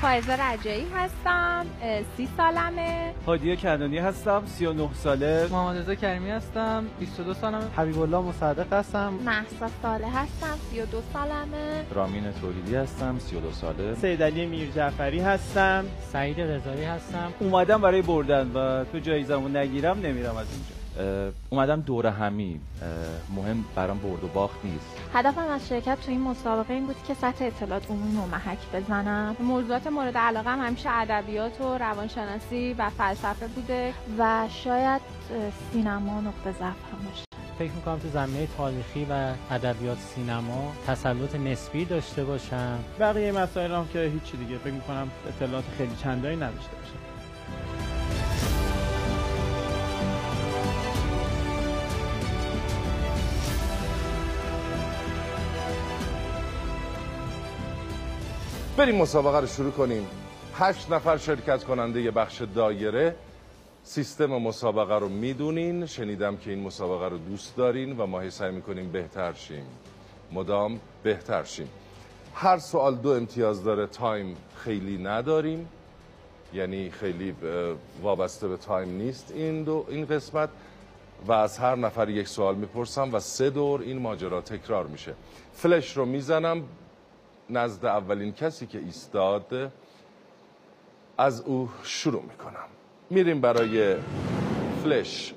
فائزه رجایی هستم سی سالمه. هادیه کنانی هستم 39 ساله. محمد رضا کریمی هستم 22 سالمه. حبیب الله مصدق هستم. محسا ساله هستم 32 سالمه. رامین تولیدی هستم 32 ساله. سید علی میر جعفری هستم. سعید رضایی هستم. اومدم برای بردن و تو جایزمو نگیرم نمیرم از اینجا. اومدم دور همی مهم برام برد و باخت نیست. هدفم از شرکت تو این مسابقه این بود که سطح اطلاعات عمومی رو محک بزنم. موضوعات مورد علاقه هم همیشه ادبیات و روانشناسی و فلسفه بوده و شاید سینما نقطه ضعف هم باشه. فکر می‌کنم تو زمینه تاریخی و ادبیات سینما تسلط نسبی داشته باشم بقیه مسائل هم که هیچی دیگه. فکر می‌کنم اطلاعات خیلی چندانی نداشته باشم بریم مسابقه رو شروع کنیم. هشت نفر شرکت کننده یه بخش دایره. سیستم مسابقه رو می‌دونین شنیدم که این مسابقه رو دوست دارین و ما سعی می‌کنیم بهتر شیم. مدام بهتر شیم. هر سوال دو امتیاز داره time خیلی نداریم. یعنی خیلی وابسته به time نیست این دو این قسمت. و از هر نفر یک سوال می‌پرسم و سه دور این ماجرا تکرار میشه. فلش رو می‌زنم. نزد اولین کسی که ایستاد از او شروع می‌کنم. میریم برای فلش.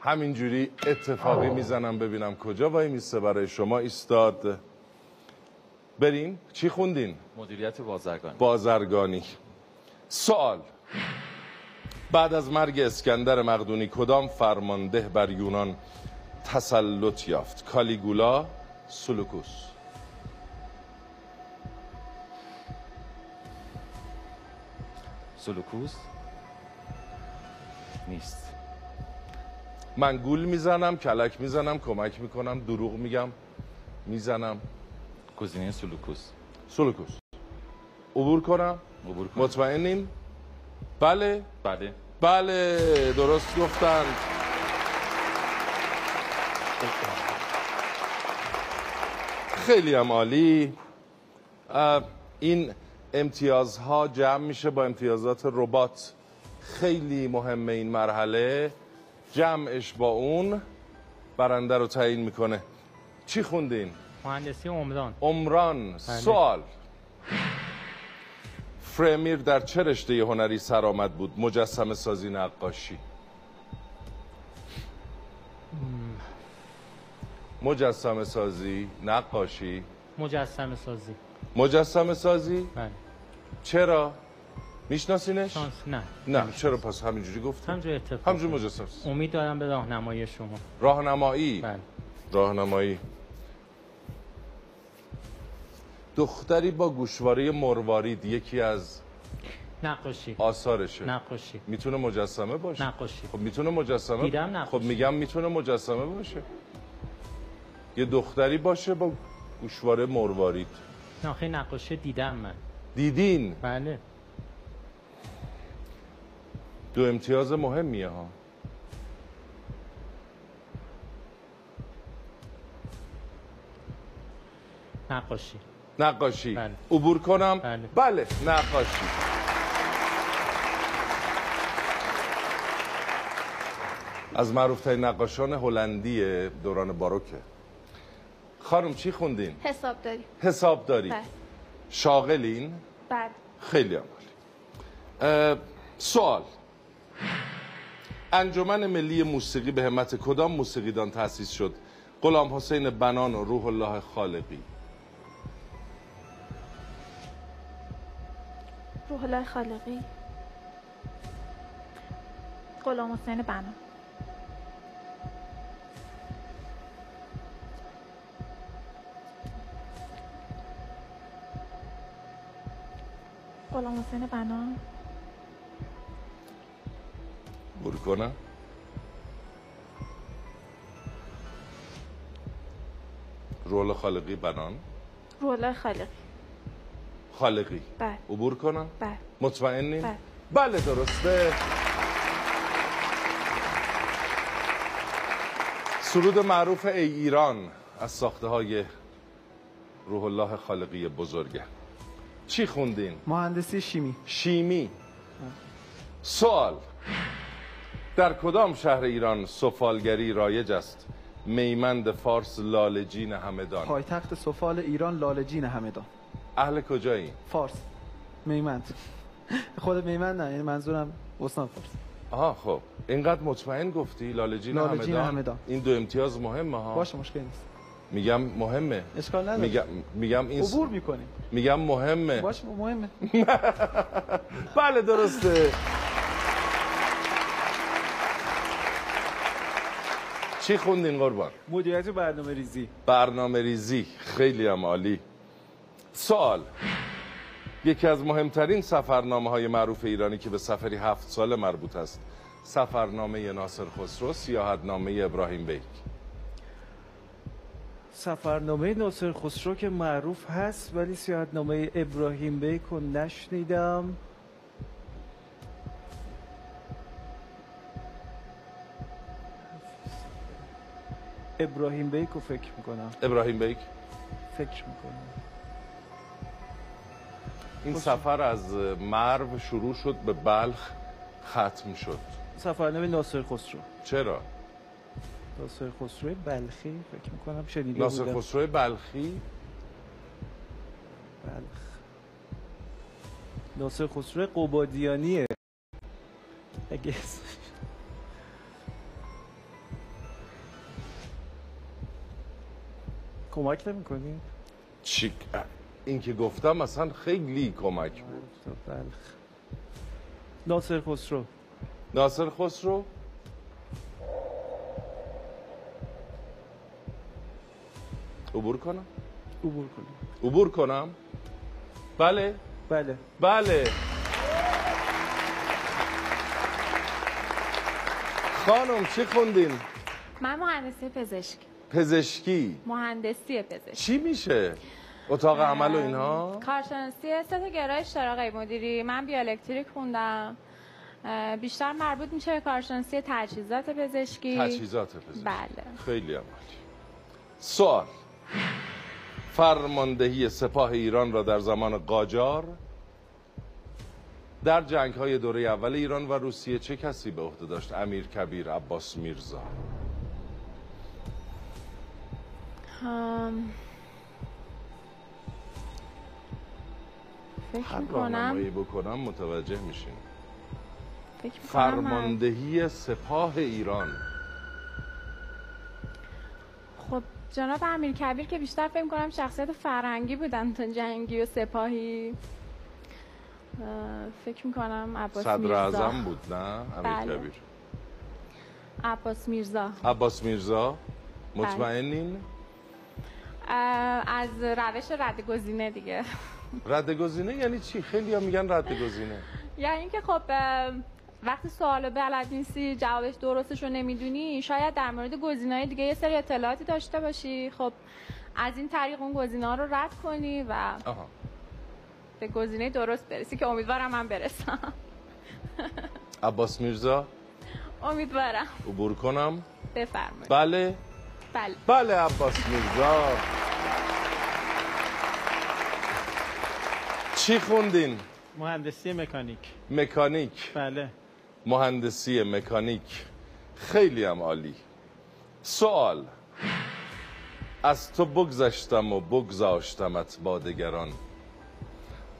همینجوری اتفاقی می‌زنم ببینم کجا وای میسته برای شما ایستاد. بریم. چی خوندین؟ مدیریت بازرگانی. بازرگانی. سوال. بعد از مرگ اسکندر مقدونی کدام فرمانده بر یونان تسلط یافت؟ کالیگولا سلوکوس. سلوکوس نیست. من گول می‌زنم کلک می‌زنم کمک می‌کنم دروغ میگم. می‌زنم. گزینه سلوکوس سلوکوس عبور کنم. عبور کنم. مطمئنین بله. بله. بله. درست گفتن. خیلی هم عالی. این امتیازها جمع میشه با امتیازات ربات. خیلی مهمه این مرحله. جمعش با اون برنده رو تعیین می‌کنه. چی خوندین؟ مهندسی عمران. عمران بله. سوال. فرمیر در چه رشته هنری سرآمد بود؟ مجسمه سازی نقاشی. مجسمه سازی نقاشی. مجسمه سازی. مجسمه سازی؟ بله. چرا؟ میشناسینش؟ شانس نه. نه. چرا پس همینجوری گفتم همجور اتفاق همجور مجسمه سازی. امید دارم به راهنمایی شما. راهنمایی؟ بله. راهنمایی. دختری با گوشواره مروارید یکی از نقاشی. آثارشه. نقاشی. می‌تونه مجسمه باشه؟ نقاشی. خب می‌تونه مجسمه دیدم نقاشی. خب میگم می‌تونه مجسمه باشه. یه دختری باشه با گوشواره مروارید. خیلی نقاشی دیدم من. دیدین؟ بله. دو امتیاز مهمیه ها. نقاشی. نقاشی. بله. عبور کنم؟ بله. بله نقاشی. از معروف ترین نقاشان هلندی دوران باروکه. خانم چی خوندین؟ حسابداری حسابداری بله. شاغلین؟ بله خیلی عمالی سوال. انجمن ملی موسیقی به همت کدام موسیقیدان تأسیس شد؟ غلام حسین بنان و روح الله خالقی. روح الله خالقی. غلام حسین بنا غلام حسین بنا. بور کنم. رول خالقی بنان. الله خالقی. خالقی. بله. عبور کنم؟ بله. مطمئنین بله. بله درسته. سرود معروف ای ایران از ساخته های روح الله خالقی بزرگه. چی خوندین؟ مهندسی شیمی. شیمی. سوال. در کدام شهر ایران سفالگری رایج است؟ میمند فارس لالجین همدان. پایتخت سفال ایران لالجین همدان. اهل کجایی؟ فارس. میمند. خود میمند نه یعنی منظورم استان فارس. آها خب. اینقدر مطمئن گفتی لالجین, لالجین همدان. همدان. این دو امتیاز مهمه ها. باشه مشکل نیست. میگم مهمه. اشکال نداره. میگم میگم این عبور می‌کنیم. میگم مهمه. باشه مهمه. بله درسته. چی خوندین قربان؟ مدیریت برنامه ریزی. برنامه ریزی. خیلی هم عالی. سوال. یکی از مهمترین سفرنامه های معروف ایرانی که به سفری هفت ساله مربوط است. سفرنامه ناصر خسرو سیاحتنامه ابراهیم بیک سفرنامه ناصر خسرو که معروف هست ولی سیاحتنامه ابراهیم بیک رو نشنیدم. ابراهیم بیک رو فکر می‌کنم. ابراهیم بیک؟ فکر می‌کنم. این سفر از مرو شروع شد به بلخ ختم شد. سفرنامه ناصر خسرو. چرا؟ ناصر خسرو بلخی فکر می‌کنم شنیده ناصر بودم. خسرو بلخی؟ بلخ. ناصر خسرو قبادیانیه. اگه کمک نمی‌کنی؟ چی؟ این که گفتم مثلا خیلی کمک بود. بلخ. ناصر خسرو. ناصر خسرو؟ عبور کنم؟ عبور کنی عبور کنم؟ بله. بله. بله. خانم چی خوندین؟ من مهندسی پزشک. پزشکی. مهندسی پزشک. چی میشه؟ اتاق عمل و اینها؟ کارشناسی سه تا گرای اشتراقی مدیری. من بیالکتریک خوندم. بیشتر مربوط میشه به کارشناسی تجهیزات پزشکی. تجهیزات پزشکی. بله. خیلی عمالی. سوال. فرماندهی سپاه ایران را در زمان قاجار در جنگ های دوره اول ایران و روسیه چه کسی به عهده داشت؟ امیر کبیر عباس میرزا. هم... فکر می‌کنم. بکنم متوجه میشین. فکر می‌کنم فرماندهی سپاه ایران خب جناب امیر کبیر که بیشتر فکر کنم شخصیت فرهنگی بودن تا جنگی و سپاهی. اه، فکر می‌کنم عباس صدر میرزا. اعظم بود نه؟ امیر بله. کبیر عباس میرزا. عباس میرزا. مطمئنین؟ از روش رد گزینه دیگه. رد گزینه یعنی چی؟ خیلی هم میگن رد گزینه یعنی اینکه خب وقتی سوال بلد نیستی جوابش درستش رو نمی‌دونی شاید در مورد گزینه‌های دیگه یه سری اطلاعاتی داشته باشی. خب از این طریق اون گزینه رو رد کنی و آها. به گزینه درست برسی که امیدوارم من برسم. عباس میرزا. امیدوارم. عبور کنم. بفرمایید. بله. بله. بله عباس میرزا. چی خوندین؟ مهندسی مکانیک. مکانیک. بله. مهندسی مکانیک خیلی هم عالی. سوال از تو بگذشتم و بگذاشتمت با دگران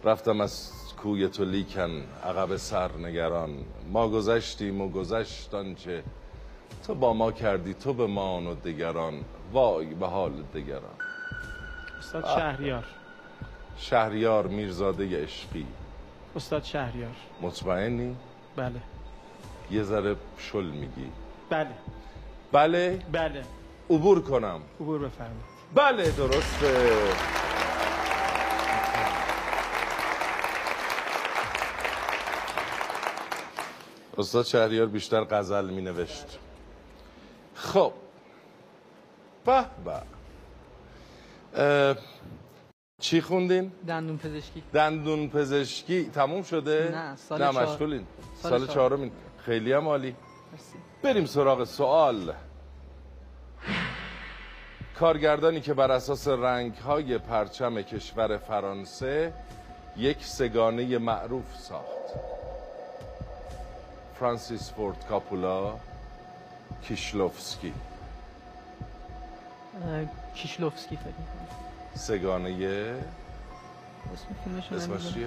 رفتم از کوی تو لیکن عقب سر نگران. ما گذشتیم و گذشت آنچه. تو با ما کردی تو به مان و دگران وای به حال دگران استاد شهریار. شهریار میرزاده عشقی. استاد شهریار. مطمئنی؟ بله. یه ذره شل میگی. بله. بله؟ بله. عبور کنم. عبور بفرمایید. بله درسته. استاد شهریار بیشتر غزل می نوشت خب. به به. چی خوندین؟ دندون پزشکی. دندون پزشکی. تموم شده؟ نه، سال نه. مشغولین. سال سال چهار. چهارمین. خیلی هم عالی. مرسی. بریم سراغ سوال. کارگردانی که بر اساس رنگ های پرچم کشور فرانسه یک سگانه معروف ساخت. فرانسیس فورد کاپولا کیشلوفسکی. کیشلوفسکی فکر سگانه اسم فیلمش اسمش چیه؟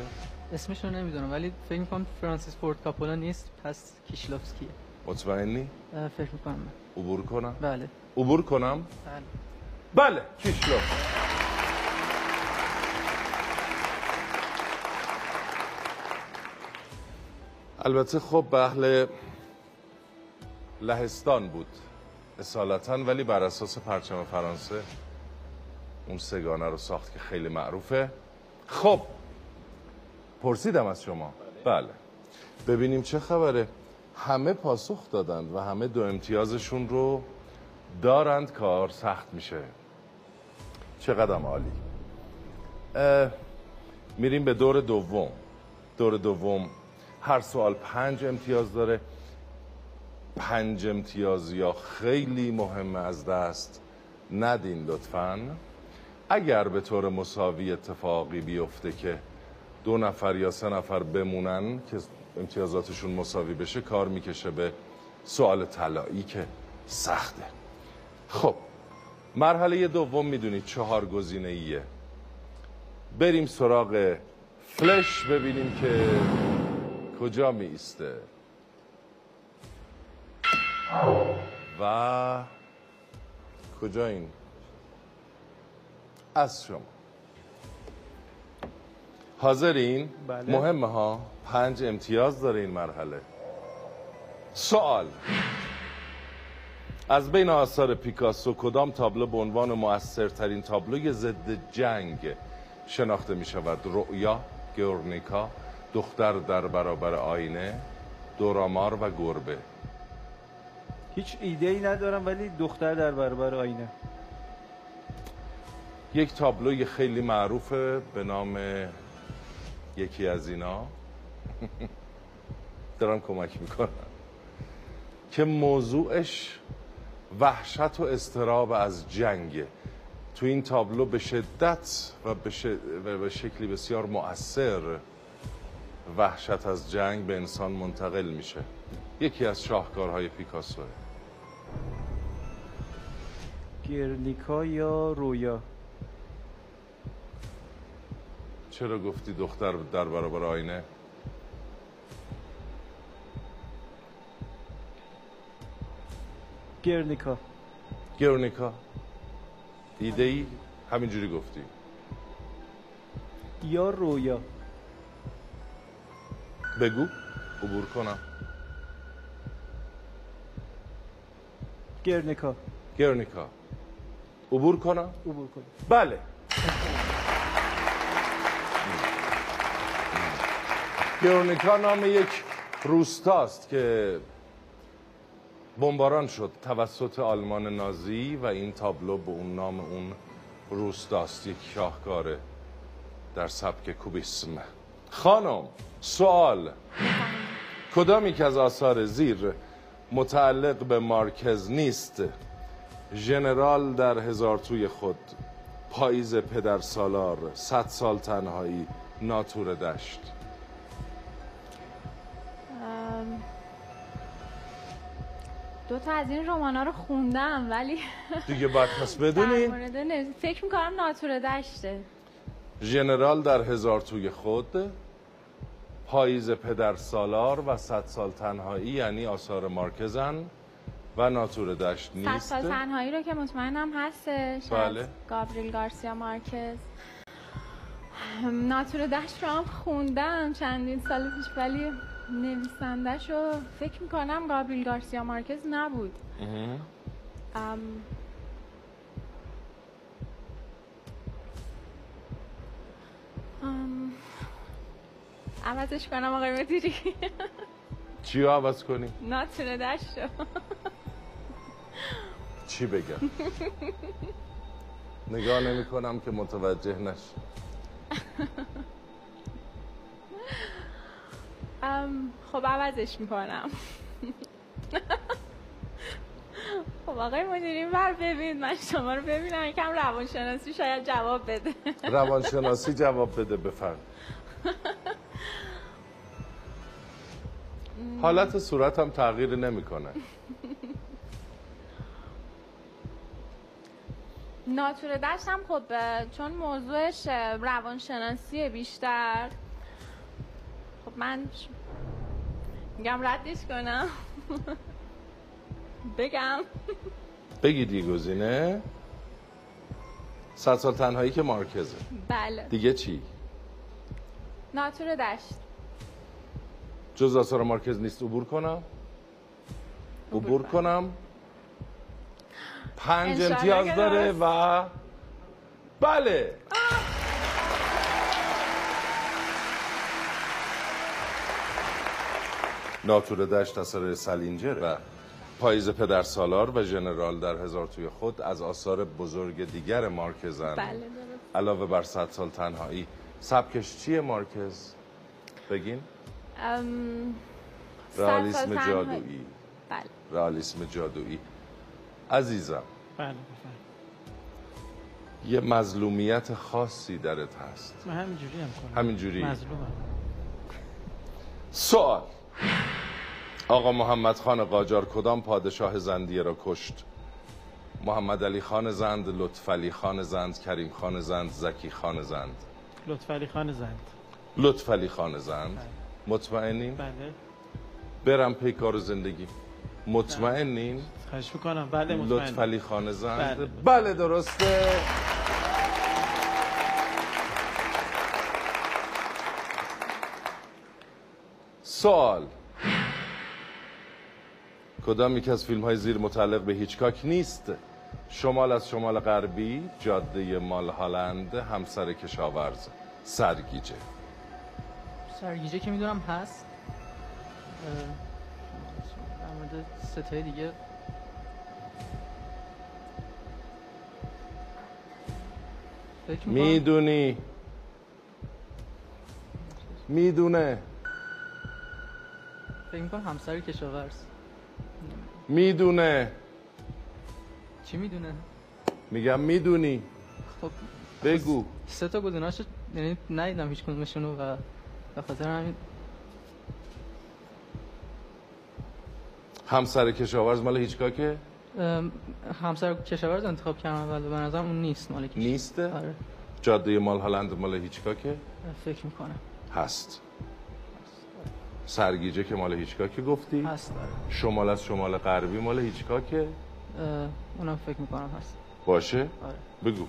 اسمش رو نمی‌دونم ولی فکر می‌کنم فرانسیس فورد کاپولا نیست پس کیشلوفسکیه مطمئنی؟ فکر می‌کنم عبور کنم؟ بله عبور کنم؟ بله بله کیشلوف البته خب به اهل لهستان بود اصالتا ولی بر اساس پرچم فرانسه اون سگانه رو ساخت که خیلی معروفه خب پرسیدم از شما. بله. ببینیم چه خبره. همه پاسخ دادند و همه دو امتیازشون رو دارند کار سخت میشه. چقدر عالی. اه، میریم به دور دوم. دور دوم. هر سوال پنج امتیاز داره. پنج امتیاز یا خیلی مهمه از دست ندین لطفا. اگر به طور مساوی اتفاقی بیفته که دو نفر یا سه نفر بمونن که امتیازاتشون مساوی بشه کار می‌کشه به سوال طلایی که سخته. خب مرحله دوم می‌دونید چهار گزینه ایه بریم سراغ فلش ببینیم که کجا می ایسته و کجا این؟ از شما. حاضرین؟ بله. مهمه ها. پنج امتیاز داره این مرحله. سوال. از بین آثار پیکاسو کدام تابلو به عنوان مؤثرترین تابلوی ضد جنگ شناخته می شود رؤیا گورنیکا دختر در برابر آینه دورامار و گربه. هیچ ایده ای ندارم ولی دختر در برابر آینه. یک تابلوی خیلی معروفه به نام یکی از اینا دارم کمک می‌کنم. که موضوعش وحشت و استراب از جنگه تو این تابلو به شدت و به, ش- و به شکلی بسیار مؤثر وحشت از جنگ به انسان منتقل میشه. یکی از شاهکارهای پیکاسوه گرنیکا یا رویا؟ چرا گفتی دختر در برابر آینه؟ گرنیکا. گرونیکا ایده ای همینجوری گفتی. یا رویا. بگو عبور کنم. گرنیکا. گرونیکا عبور کنم؟ عبور کنیم بله. گرونیکا نام یک روستاست که بمباران شد توسط آلمان نازی و این تابلو به اون نام اون روستاست یک شاهکاره در سبک کوبیسم. خانم سوال. کدام یک از آثار زیر متعلق به مارکز نیست؟ ژنرال در هزار توی خود پاییز پدر سالار صد سال تنهایی ناتور دشت. دو تا از این رمان ها رو خوندم ولی دیگه باید پس بدونین. فکر می‌کنم ناتور دشته. ژنرال در هزار توی خود پاییز پدر سالار و صد سال تنهایی یعنی آثار مارکزن و ناتور دشت صد نیست. سال تنهایی رو که مطمئنم هستش بله. گابریل گارسیا مارکز. ناتور دشت رو هم خوندم چندین سال پیش ولی نویسندش رو فکر می‌کنم گابریل گارسیا مارکز نبود. ام، ام، عوضش کنم آقای مدیری. چی رو عوض کنی؟ ناتور دشت چی بگم؟ نگاه نمی کنم که متوجه نشی. ام، خب عوضش می‌کنم. خب آقای مدیرین بر ببینید. من شما رو ببینم. یکم روانشناسی شاید جواب بده. روانشناسی جواب بده بفرم حالت صورت هم تغییر نمی‌کنه. ناتور دشت هم خب چون موضوعش روانشناسی بیشتر. خب من میگم ردش کنم. بگم. بگید یه گزینه. صد سال تنهایی که مارکزه. بله. دیگه چی؟ ناتور دشت. جز آثار مارکز نیست. عبور کنم. عبور کنم. پنج امتیاز داره. و بله. ناتور دشت اثر سلینجر و پاییز پدر سالار و ژنرال در هزار توی خود از آثار بزرگ دیگر مارکزن. بله درست. علاوه بر صد سال تنهایی. سبکش چیه مارکز؟ بگین. ام، رئالیسم. جادویی. بله. رئالیسم جادویی. عزیزم. بله بفرمایید. یه مظلومیت خاصی درت هست. من همینجوری هم کنم. همینجوری. مظلومم. سوال. آقا محمد خان قاجار کدام پادشاه زندیه را کشت؟ محمد علی خان زند لطف علی خان زند کریم خان زند زکی خان زند. لطفعلی خان زند. لطف علی خان زند. مطمئنین؟ بله. برم پی کار و زندگی. مطمئنین؟ خواهش می‌کنم. بله مطمئن علی خان زند. بله. بله درسته. سوال. کدام یک از فیلم های زیر متعلق به هیچکاک نیست؟ شمال از شمال غربی جاده مال هالند همسر کشاورز سرگیجه. سرگیجه که می‌دونم هست. در مورد ستای دیگه. می‌دونی. می‌دونه. فکر می‌کنم همسر کشاورز. می‌دونه. چی می‌دونه؟ میگم می‌دونی. خب بگو. سه تا گزینه‌اش یعنی ندیدم هیچ کدومشونو و به خاطر همین همسر کشاورز مال هیچکاکه همسر کشاورز انتخاب کردم ولی به نظرم اون نیست مال کشاورز. نیسته؟ آره. جاده مال هالند مال هیچکاکه فکر می‌کنم. هست. سرگیجه که مال هیچکاکه گفتی؟ هست آره. شمال از شمال غربی مال هیچکاکه؟ اونم فکر می‌کنم هست. باشه؟ آره. بگو.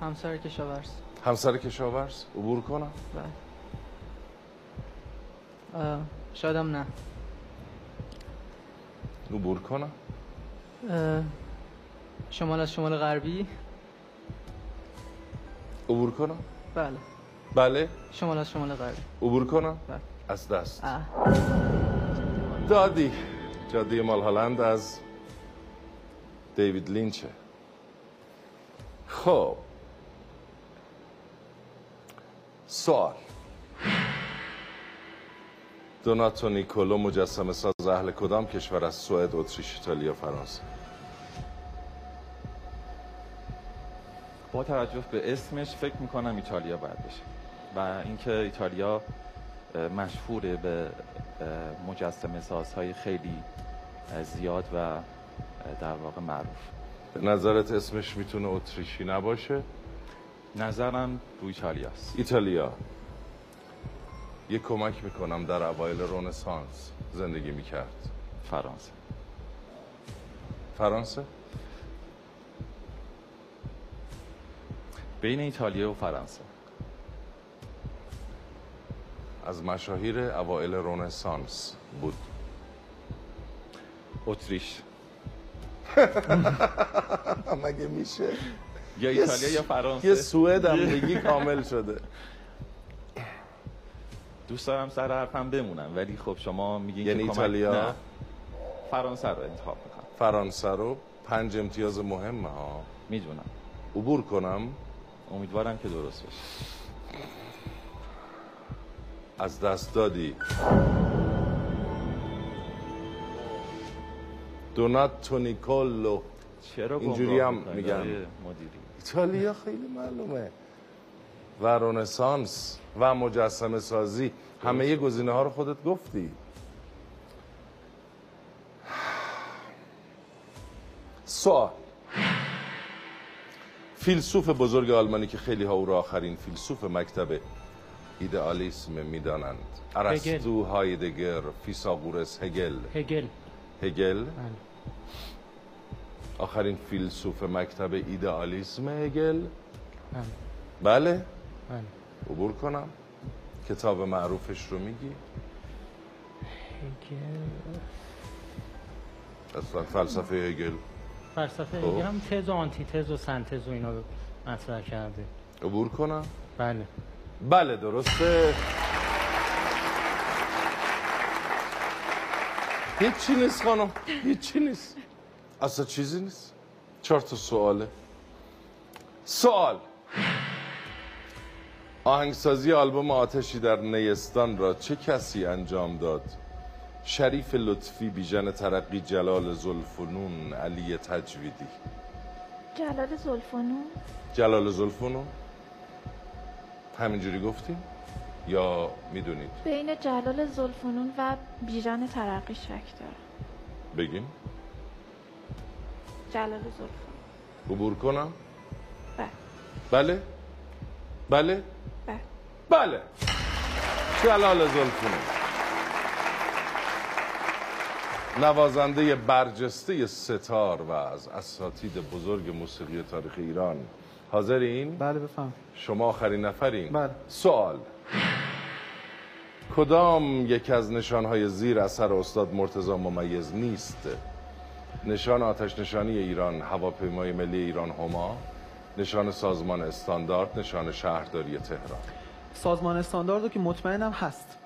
همسر کشاورز. همسر کشاورز؟ عبور کنم. بله. اه، شایدم نه. عبور کنم. شمال از شمال غربی. عبور کنم. بله. بله. شمال از شمال غربی. عبور کنم. بله. از دست. دادی. جاده مال هالند از دیوید لینچه خب. سوال. دوناتو نیکولو مجسمه ساز اهل کدام کشور از سوئد، اتریش، ایتالیا، فرانسه؟ با توجه به اسمش فکر می‌کنم ایتالیا باید بشه و اینکه ایتالیا اه، مشهوره به اه، مجسمه سازهای خیلی زیاد و در واقع معروف. به نظرت اسمش می‌تونه اتریشی نباشه؟ نظرم رو ایتالیاست ایتالیا. یه کمک می‌کنم در اوایل رونسانس زندگی می‌کرد. فرانسه. فرانسه؟ بین ایتالیا و فرانسه. از مشاهیر اوایل رونسانس بود. اتریش. مگه میشه؟ یا ایتالیا یا فرانسه؟ یه سوئد هم بگی کامل شده. دوست دارم سر حرفم بمونم ولی خب شما میگین یعنی که ایتالیا؟ نه. فرانسه رو انتخاب می‌کنم. فرانسه رو پنج امتیاز مهمه ها. می‌دونم. عبور کنم. امیدوارم که درست بشه از دست دادی. دوناتو نیکولو چرا اینجوری هم مدیری. ایتالیا خیلی معلومه. و رونسانس و مجسمه سازی. همه گزینه ها رو خودت گفتی. سوال. فیلسوف بزرگ آلمانی که خیلی ها او را آخرین فیلسوف مکتب ایدئالیسم می‌دانند. ارسطو هایدگر فیساغورس هگل. هگل. هگل؟ بله. آخرین فیلسوف مکتب ایدئالیسم هگل؟ بله. بله؟ بله. عبور کنم. کتاب معروفش رو میگی؟ هگل. اصلا فلسفه هگل. فلسفه خب. هگل هم تز و آنتی تز و سنتز و اینا رو مطرح کرده. عبور کنم. بله. بله درسته. هیچی نیست خانم هیچی نیست. اصلا چیزی نیست؟ چهار تا سواله. سوال. آهنگسازی آلبوم آتشی در نیستان را چه کسی انجام داد؟ شریف لطفی بیژن ترقی جلال زلفنون علی تجویدی. جلال زلفانون جلال زلفنون؟ همینجوری گفتیم؟ یا می‌دونید؟ بین جلال زلفانون و بیژن ترقی شک دارم بگیم. جلال زلفانون عبور کنم؟ بله. بله؟ بله؟ بله. بله. جلال زلفنون. نوازنده برجسته ستار و از اساتید بزرگ موسیقی تاریخ ایران حاضرین؟ بله بفهم شما آخرین نفرین؟ بله. سوال کدام یک از نشانهای زیر اثر استاد مرتضی ممیز نیست؟ نشان آتش نشانی ایران هواپیمای ملی ایران هما نشان سازمان استاندارد نشان شهرداری تهران سازمان استانداردو که مطمئنم هست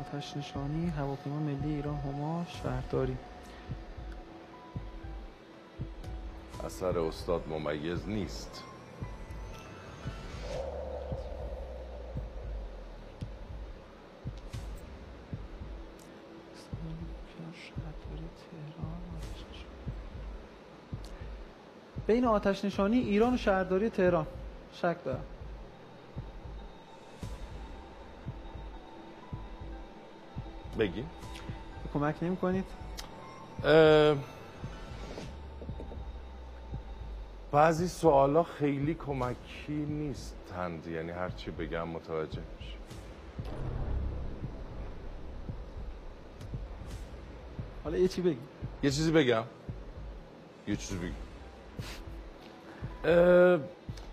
آتش نشانی هواپیما ملی ایران هما شهرداری اثر استاد ممیز نیست. بین آتش نشانی ایران و شهرداری تهران. شک دارم. بگی. کمک نمی کنید اه، بعضی سوالا خیلی کمکی نیستند یعنی هرچی بگم متوجه میشه حالا یه چی بگی؟ یه چیزی بگم. یه چیزی اه،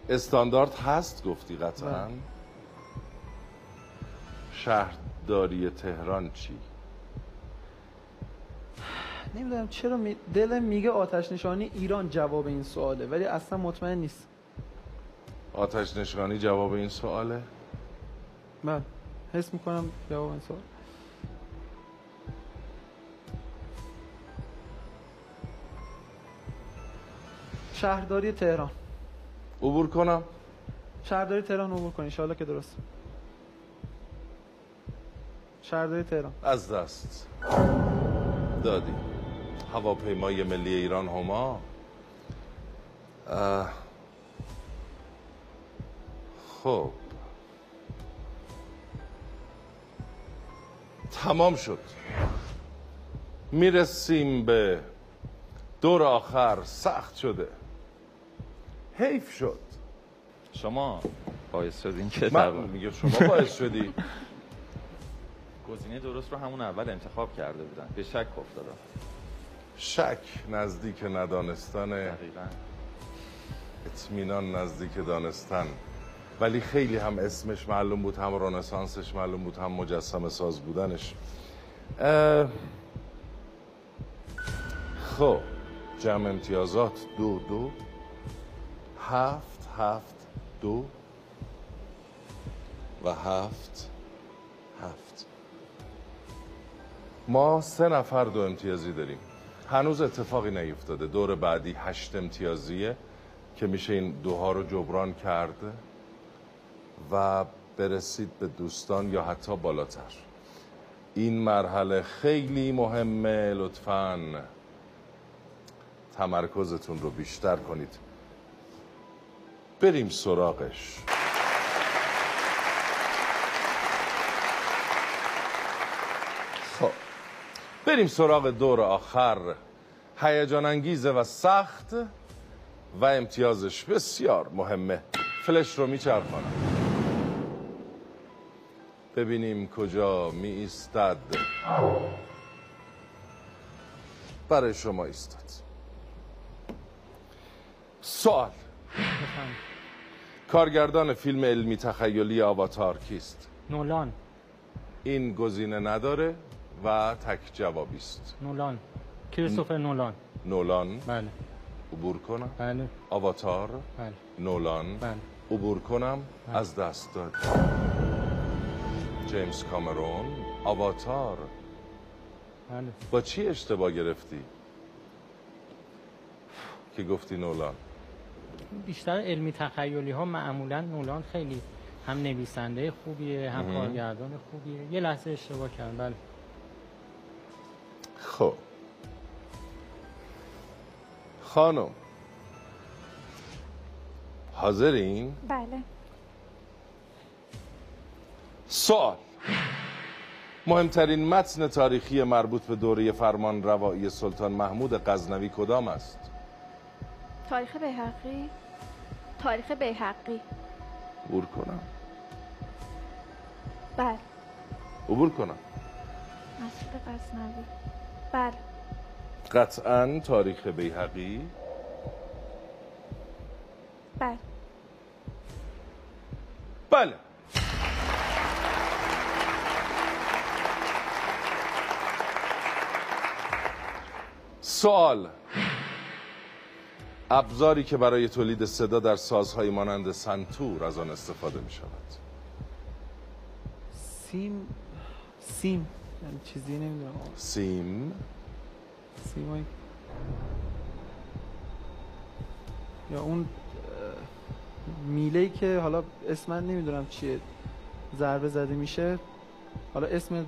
استاندارد هست گفتی قطعا. بله. شهرداری تهران چی؟ نمی‌دونم چرا می... دلم میگه آتش نشانی ایران جواب این سواله ولی اصلا مطمئن نیست. آتش نشانی جواب این سواله؟ من حس می‌کنم جواب این سوال. شهرداری تهران. عبور کنم؟ شهرداری تهران عبور کن انشاءالله که درست. شهرداری تهران. از دست دادی. هواپیمای ملی ایران هما. خب. تمام شد. می‌رسیم به دور آخر. سخت شده. حیف شد. شما باعث شدین که من میگه شما باعث شدی. گزینه درست رو همون اول انتخاب کرده بودن. به شک افتادم. شک نزدیک ندانستن اطمینان نزدیک دانستن. ولی خیلی هم اسمش معلوم بود هم رنسانسش معلوم بود هم مجسم ساز بودنش. خب جمع امتیازات. دو دو. هفت هفت دو. و هفت هفت. ما سه نفر دو امتیازی داریم. هنوز اتفاقی نیفتاده. دور بعدی هشت امتیازیه که میشه این دوها رو جبران کرده و برسید به دوستان یا حتی بالاتر. این مرحله خیلی مهمه لطفا تمرکزتون رو بیشتر کنید. بریم سراغش. بریم سراغ دور آخر. هیجان انگیزه و سخت و امتیازش بسیار مهمه. فلش رو میچرخانم. ببینیم کجا می ایستد برای شما ایستاد. سوال. کارگردان فیلم علمی تخیلی آواتار کیست؟ نولان. این گزینه نداره؟ و تک جوابی است. نولان. کریستوفر نولان. نولان. بله. عبور کنم. بله. آواتار. بله. نولان. بله. عبور کنم. از دست داد. جیمز کامرون. آواتار. بله. با چی اشتباه گرفتی؟ که گفتی نولان. بیشتر علمی تخیلی ها معمولا نولان خیلی هم نویسنده خوبیه هم کارگردان خوبیه. یه لحظه اشتباه کردم. بله. خب. خانم. حاضرین؟ بله. سوال. مهمترین متن تاریخی مربوط به دوره فرمان روایی سلطان محمود غزنوی کدام است؟ تاریخ بیحقی. تاریخ بیحقی. عبور کنم. بله. عبور کنم. مسعود غزنوی. بله. قطعا تاریخ بیهقی بله. بله. سوال. ابزاری که برای تولید صدا در سازهایی مانند سنتور از آن استفاده می شود سیم سیم. یعنی چیزی نمی‌دونم. سیم. سیم های... یا اون میله که حالا اسم من نمی‌دونم چیه. ضربه زده میشه. حالا اسم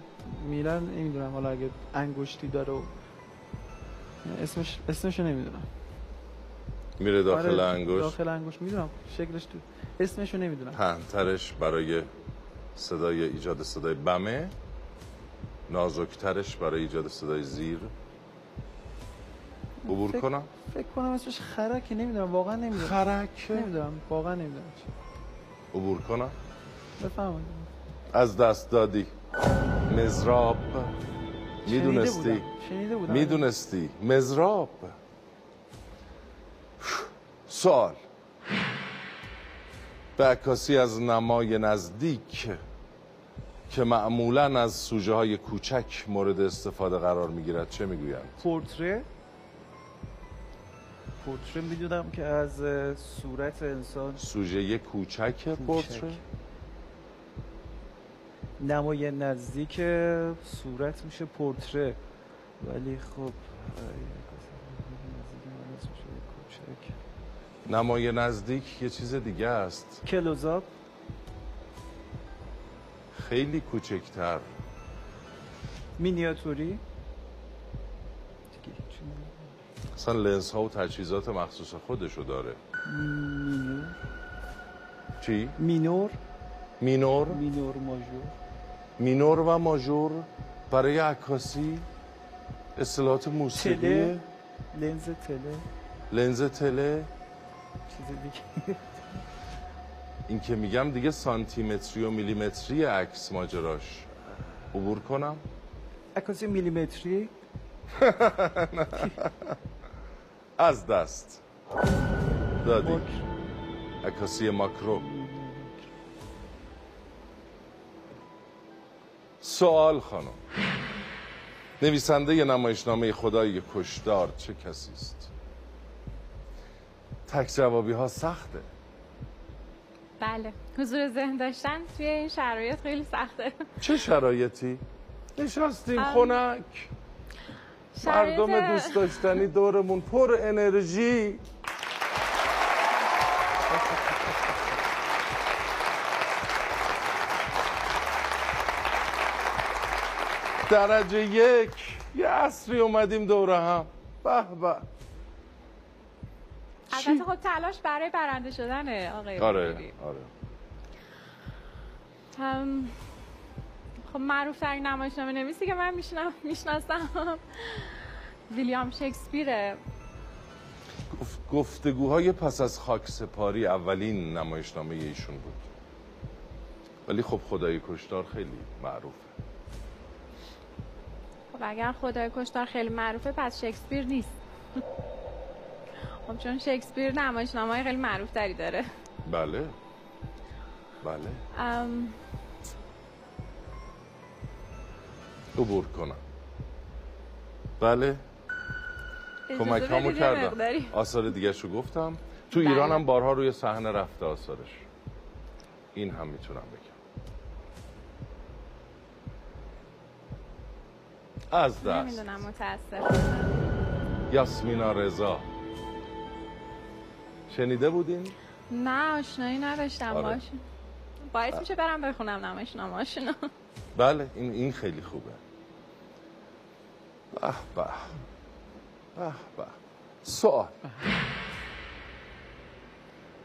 میله نمی‌دونم. حالا اگه انگشتی داره و اسمش اسمشو نمی‌دونم. میره داخل آره، انگشت. داخل انگشت. می‌دونم. شکلش تو اسمشو نمی‌دونم. پهنترش برای صدای ایجاد صدای بمه. نازکترش برای ایجاد صدای زیر؟ عبور فکر- کنم؟ فکر کنم اسمش خرکه نمی‌دونم واقعا نمی‌دونم. خرک نمی‌دونم واقعا نمی‌دونم عبور کنم؟ بفهمید از دست دادی. مزراب. می‌دونستی؟ می‌دونستی؟ مزراب. سوال. به عکاسی از نمای نزدیک که معمولا از سوژه های کوچک مورد استفاده قرار می‌گیرد. چه می‌گویند؟ پورتره. پورتره می‌دونم که از صورت انسان. سوژه کوچک پورتره؟ نمای نزدیک صورت میشه پورتره. ولی خب. نمای نزدیک یه چیز دیگه است. کلوزاپ خیلی کوچکتر. مینیاتوری. اصلا لنز ها و تجهیزات مخصوص خودشو داره. مینور. چی؟ مینور. مینور؟ مینور ماژور. مینور و ماژور برای عکاسی اصطلاحات موسیقی. تله. لنز تله. لنز تله. چیز دیگه. این که میگم دیگه سانتیمتری و میلیمتری عکس ماجراش. عبور کنم؟ عکاسی میلیمتری؟ از دست. دادی. عکاسی ماکرو. سوال خانم. نویسنده نمایشنامه خدای کشدار چه کسی است؟ تک جوابی ها سخته. بله. حضور ذهن داشتن توی این شرایط خیلی سخته. چه شرایطی؟ نشستیم خنک. شرایط- مردم دوست داشتنی دورمون پر انرژی. درجه یک یه عصری اومدیم دوره هم. به به. البته خب تلاش برای برنده شدنه آقای آره. آره. هم... خب معروف ترین نمایشنامه نویسی که من میشنم می‌شناسم ویلیام شکسپیره. گفت- گفتگوهای پس از خاک سپاری اولین نمایشنامه ایشون بود. ولی خب خدای کشتار خیلی معروفه. خب اگر خدای کشتار خیلی معروفه پس شکسپیر نیست. خب چون شکسپیر نمایشنامه های خیلی معروف تری داره. بله. بله. ام... عبور کنم. بله. کمک همو کردم. آثار دیگه رو گفتم. تو بله. ایران هم بارها روی صحنه رفته آثارش. این هم می‌تونم بگم. از دست. نمی‌دونم متاسفانه. یاسمینا رضا. شنیده بودین؟ نه آشنایی نداشتم آره. باش باعث میشه برم بخونم نمایشنامه‌هاشونو بله این این خیلی خوبه. به به به به. سوال.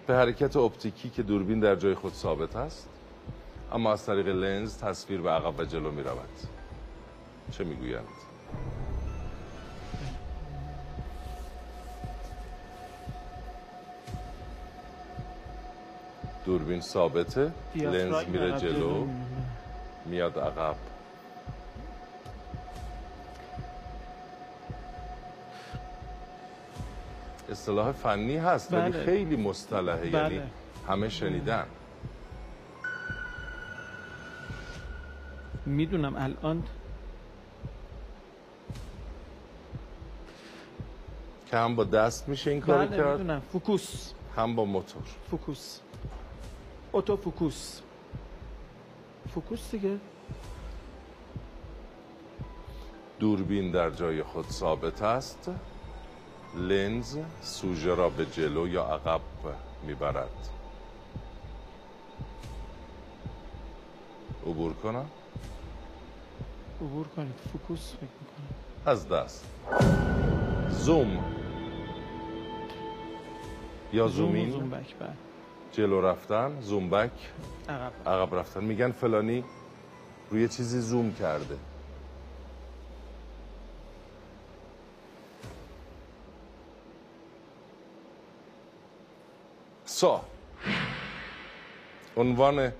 به حرکت اپتیکی که دوربین در جای خود ثابت است اما از طریق لنز تصویر به عقب و جلو می رود چه می‌گویند؟ دوربین ثابته لنز میره جلو. میاد عقب. اصطلاح فنی هست ولی بله. خیلی مصطلحه یعنی بله. همه شنیدن. می‌دونم الان. که هم با دست میشه این کار بله کرد می‌دونم. فوکوس. هم با موتور. فوکوس. اوتو فوکوس فوکوس دیگه. دوربین در جای خود ثابت است. لنز سوژه را به جلو یا عقب می‌برد. عبور کنم؟ عبور کنید. فوکوس فکر می‌کنم. از دست. زوم. یا زومین؟ زوم. بک بله. جلو رفتن زوم بک. عقب. عقب رفتن. میگن فلانی روی چیزی زوم کرده. سا عنوان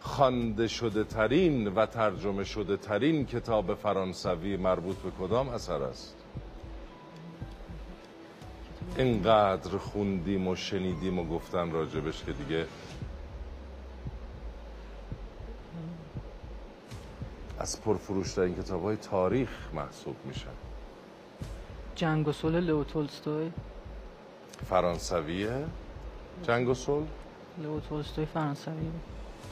خوانده شده ترین و ترجمه شده ترین کتاب فرانسوی مربوط به کدام اثر است؟ اینقدر خوندیم و شنیدیم و گفتن راجبش که دیگه از پرفروشترین کتاب های تاریخ محسوب میشن جنگ و صلح لئو تولستوی. فرانسویه؟ جنگ و صلح؟ لئو تولستوی فرانسوی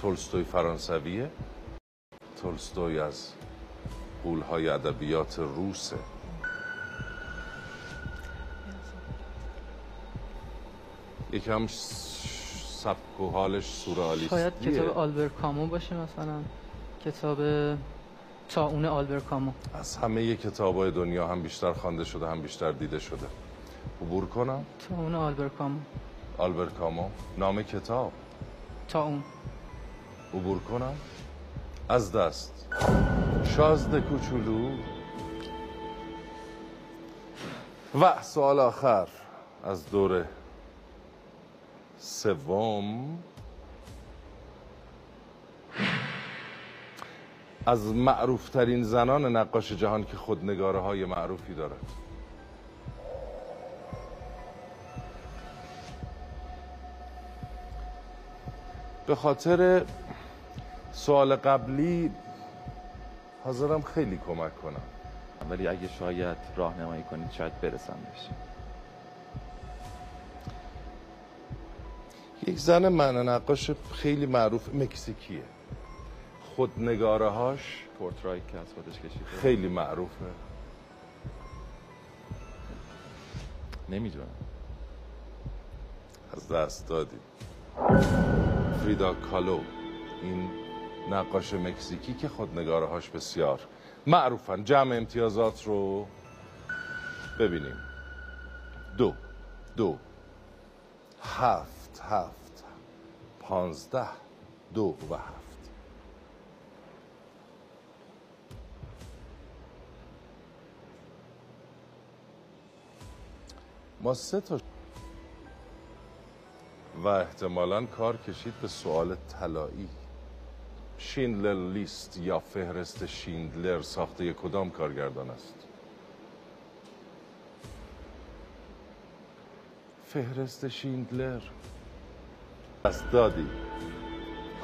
تولستوی فرانسویه؟ تولستوی از قولهای ادبیات روسه. یکم سبک و حالش سورئالیستیه شاید کتاب آلبر کامو باشه مثلا. کتاب تاون آلبر کامو. از همه کتاب دنیا هم بیشتر خوانده شده هم بیشتر دیده شده. عبور کنم. تاون آلبر کامو. آلبر کامو. نام کتاب. تاون عبور کنم. از دست. شازده کوچولو. و سوال آخر. از دور سوم. از معروفترین زنان نقاش جهان که خودنگاره های معروفی دارد. به خاطر سوال قبلی حاضرم خیلی کمک کنم. ولی اگه شاید راهنمایی کنید شاید برسم بهش. یک زن من نقاش خیلی معروف مکزیکیه. خودنگاره هاش پورترای که از خودش کشیده. خیلی معروفه. نمی‌دونم. از دست دادی. فریدا کالو این نقاش مکزیکی که خودنگاره هاش بسیار معروفن. جمع امتیازات رو ببینیم. دو دو هفت هفت. پانزده دو و هفت. ما سه تا و احتمالا کار کشید به سوال طلایی. شیندلر لیست یا فهرست شیندلر ساخته کدام کارگردان است؟ فهرست شیندلر. پس دادی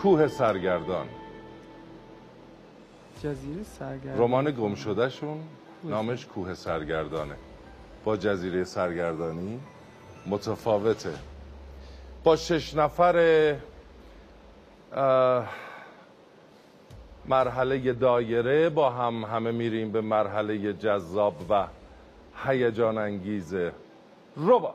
کوه سرگردان. جزیره سرگرم رمان گم شده شون نامش کوه سرگردانه. با جزیره سرگردانی متفاوته. با شش نفر مرحله دایره با هم همه میریم به مرحله جذاب و هیجان انگیز ربات.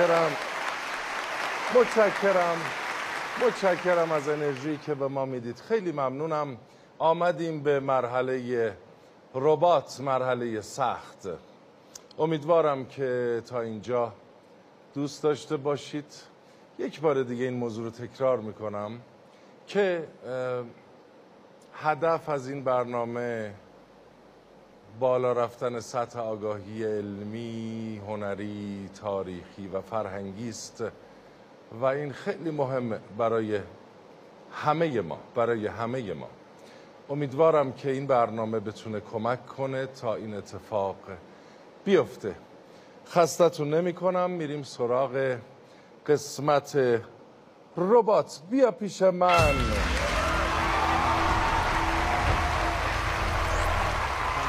متشکرم. متشکرم. متشکرم از انرژی که به ما می‌دید. خیلی ممنونم. آمدیم به مرحله ربات مرحله سخت. امیدوارم که تا اینجا دوست داشته باشید. یک بار دیگه این موضوع رو تکرار می‌کنم که هدف از این برنامه بالا رفتن سطح آگاهی علمی، هنری، تاریخی و فرهنگی است و این خیلی مهمه برای همه ما برای همه ما. امیدوارم که این برنامه بتونه کمک کنه تا این اتفاق بیفته. خستتون نمی کنم میریم سراغ قسمت ربات. بیا پیش من.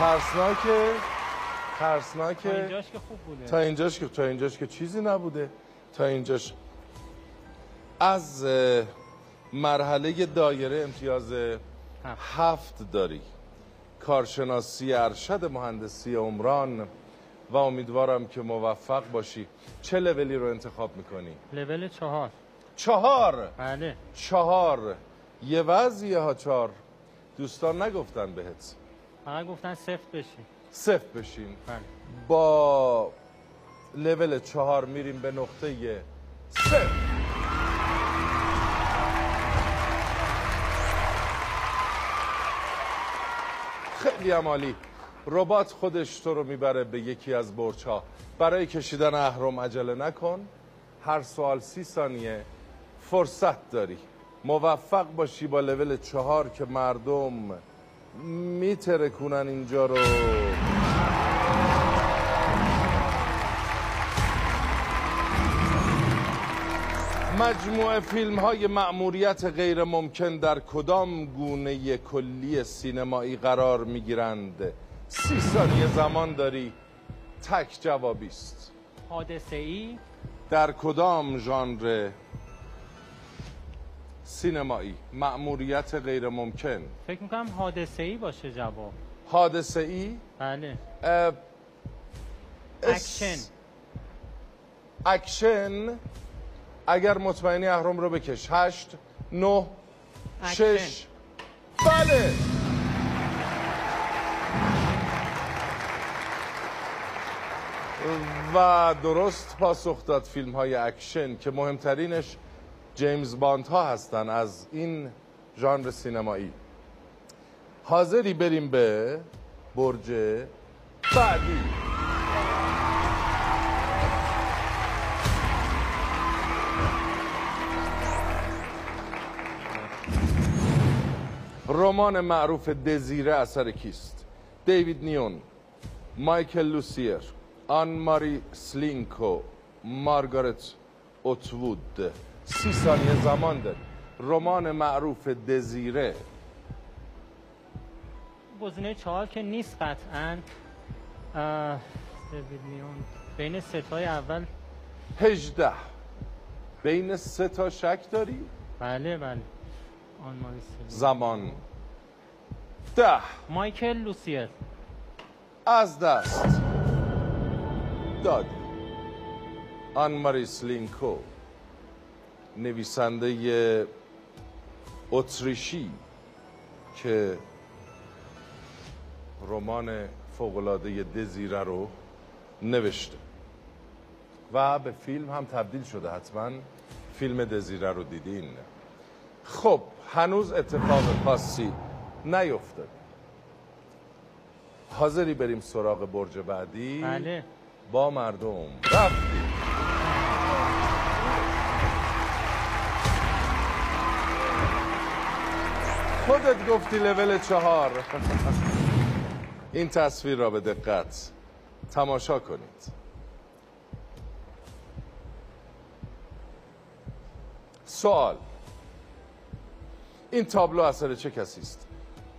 ترسناکه ترسناکه تا اینجاش که خوب بوده. تا اینجاش که تا اینجاش که چیزی نبوده. تا اینجاش. از مرحله دایره امتیاز هفت داری. کارشناسی ارشد مهندسی عمران و امیدوارم که موفق باشی. چه لولی رو انتخاب می‌کنی؟ لول چهار. چهار. بله. چهار. یه وضعیه ها چهار. دوستان نگفتن بهت. فقط گفتن صفر بشی صفر بشین. بله. با لول چهار میریم به نقطه صفر خیلی هم عالی. ربات خودش تو رو می‌بره به یکی از ها برای کشیدن اهرم عجله نکن. هر سوال سی ثانیه فرصت داری. موفق باشی با لول چهار که مردم میترکونن اینجا رو. مجموعه فیلم های مأموریت غیر ممکن در کدام گونه کلی سینمایی قرار می گیرند سی ثانیه زمان داری. تک جوابی است. حادثه ای در کدام ژانر سینمایی مأموریت غیر ممکن فکر می‌کنم حادثه ای باشه جواب. حادثه ای بله اکشن. اکشن اگر مطمئنی اهرم رو بکش. هشت نه اکشن. شش. بله. و درست پاسخ داد فیلم های اکشن که مهمترینش جیمز باند ها هستن از این ژانر سینمایی. حاضری بریم به برج بعدی. رمان معروف دزیره اثر کیست؟ دیوید نیون مایکل لوسیر آن ماری سلینکو مارگارت اوتوود. سی ثانیه زمان داری. رمان معروف دزیره. گزینه چهار که نیست قطعا. بین ستای اول. هجده. بین سه تا شک داری؟ بله بله. آن زمان. ده. مایکل لوسیل. از دست. دادی آن ماریس لینکو. نویسنده اتریشی که رمان فوقلاده دزیره رو نوشته. و به فیلم هم تبدیل شده حتما فیلم دزیره رو دیدین. خب هنوز اتفاق خاصی نیفتاد. حاضری بریم سراغ برج بعدی؟ بله. با مردم رفتیم. خودت گفتی لول چهار. این تصویر را به دقت تماشا کنید. سوال. این تابلو اثر چه کسی است؟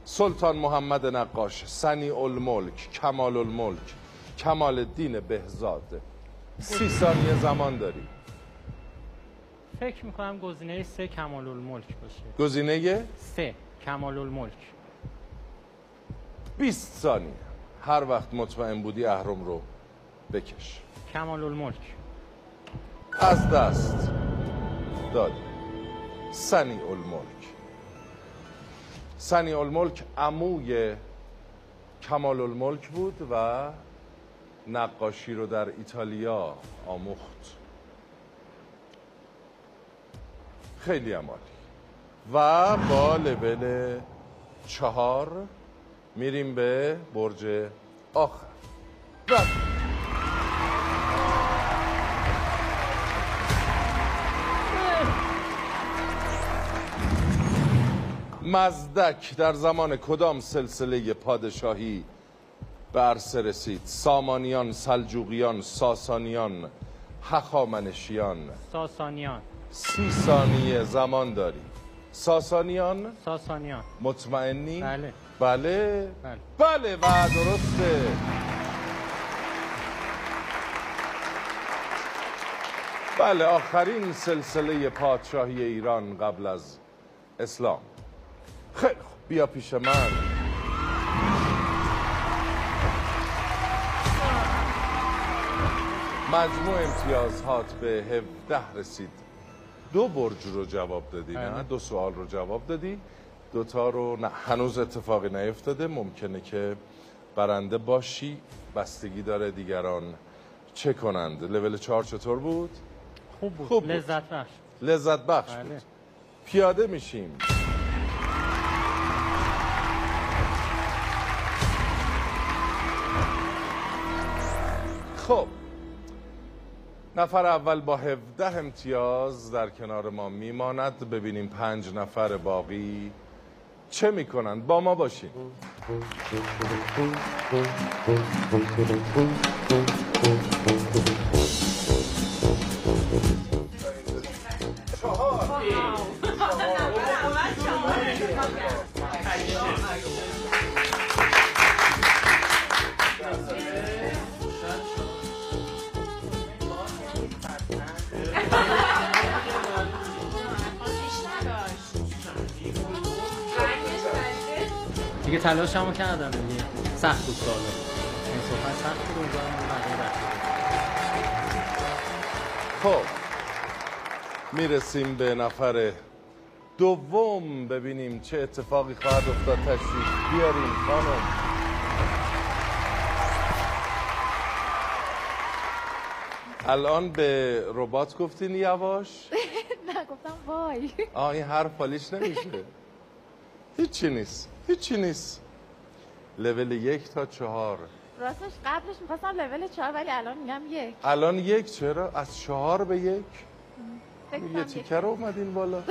سلطان محمد نقاش سنی الملک کمال الملک کمال الدین بهزاد. سی ثانیه زمان داری فکر می‌کنم گزینه سه کمال الملک باشه. گزینه سه. کمال الملک 20 ثانیه. هر وقت مطمئن بودی اهرم رو بکش. کمال الملک از دست دادی. سنی الملک سنی الملک عموی کمال الملک بود و نقاشی رو در ایتالیا آموخت. خیلی عمالی. و با لول چهار میریم به برج آخر. رفت مزدک در زمان کدام سلسله پادشاهی به عرصه رسید؟ سامانیان سلجوقیان ساسانیان هخامنشیان. ساسانیان. سی ثانیه زمان داری ساسانیان؟ ساسانیان. مطمئنی؟ بله. بله. بله. بله و درسته. بله آخرین سلسله پادشاهی ایران قبل از اسلام. خیلی خوب. بیا پیش من. مجموع امتیازهات به 17 رسید. دو برج رو جواب دادی نه. دو سوال رو جواب دادی دوتا رو نه هنوز اتفاقی نیفتاده ممکنه که برنده باشی بستگی داره دیگران چه کنند لول چهار چطور بود؟ خوب بود, خوب بود. لذت بخش لذت بخش بله. بود پیاده میشیم خب نفر اول با 17 امتیاز در کنار ما میماند. ببینیم پنج نفر باقی چه می‌کنند. با ما باشین. تلاشمو کردم دیگه. سخت بود سالا این صحبت سخت بود خب می‌رسیم به نفر دوم. ببینیم چه اتفاقی خواهد افتاد. تشریف بیاریم خانم. الان به ربات گفتین یواش؟ نه گفتم وای. آه این حرف حالیش نمیشه. هیچی نیست. هیچی نیست. لول یک تا چهار. راستش قبلش می‌خواستم لول چهار ولی الان میگم یک. الان یک چرا؟ از چهار به یک؟ یه. تیکه رو اومدین بالا.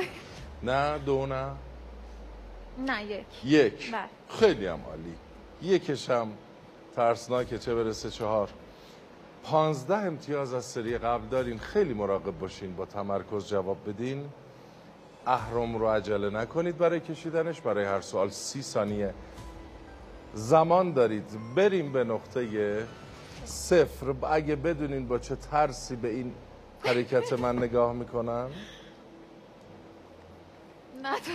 نه دو نه. نه یک. یک. بله. خیلی هم عالی. یکش هم ترسناکه چه برسه چهار. پانزده امتیاز از سری قبل دارین. خیلی مراقب باشین با تمرکز جواب بدین. اهرم رو عجله نکنید برای کشیدنش. برای هر سوال سی ثانیه زمان دارید. بریم به نقطه صفر. اگه بدونین با چه ترسی به این حرکت من نگاه می‌کنن نه تو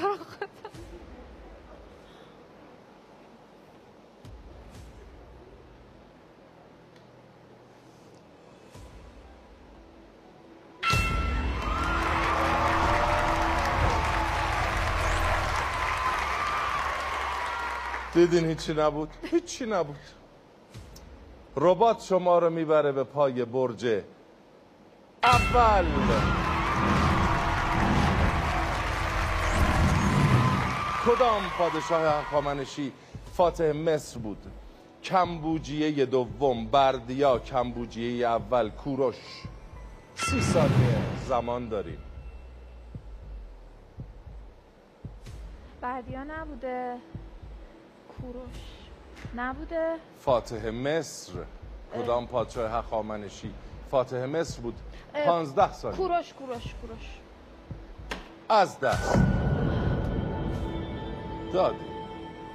دیدین هیچی نبود؟ هیچی نبود. ربات شما رو می‌بره به پای برج اول. کدام پادشاه هخامنشی فاتح مصر بود؟ کمبوجیه دوم بردیا کمبوجیه اول کوروش. سی ثانیه زمان داریم. بردیا نبوده. کوروش. نبوده؟ فاتح مصر. کدام پادشاه هخامنشی فاتح مصر بود. پانزده ثانیه کوروش کوروش کوروش. از دست. دادی.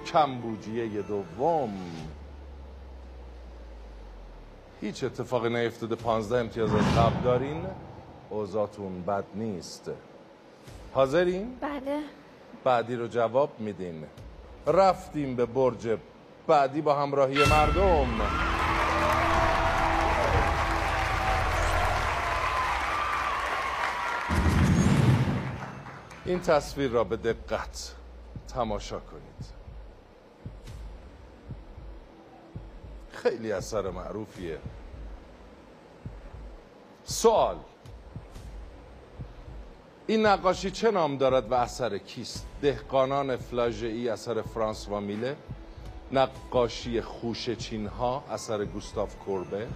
کمبوجیه دوم. هیچ اتفاقی نیفتاده. پانزده امتیاز از قبل دارین. اوضاعتون بد نیست. حاضرین؟ بله. بعدی رو جواب میدین. رفتیم به برج بعدی با همراهی مردم. این تصویر را به دقت تماشا کنید. خیلی اثر معروفیه. سوال. این نقاشی چه نام دارد و اثر کیست؟ دهقانان فلاژئی اثر فرانسوا میله. نقاشی خوش چین ها اثر گوستاف کوربه.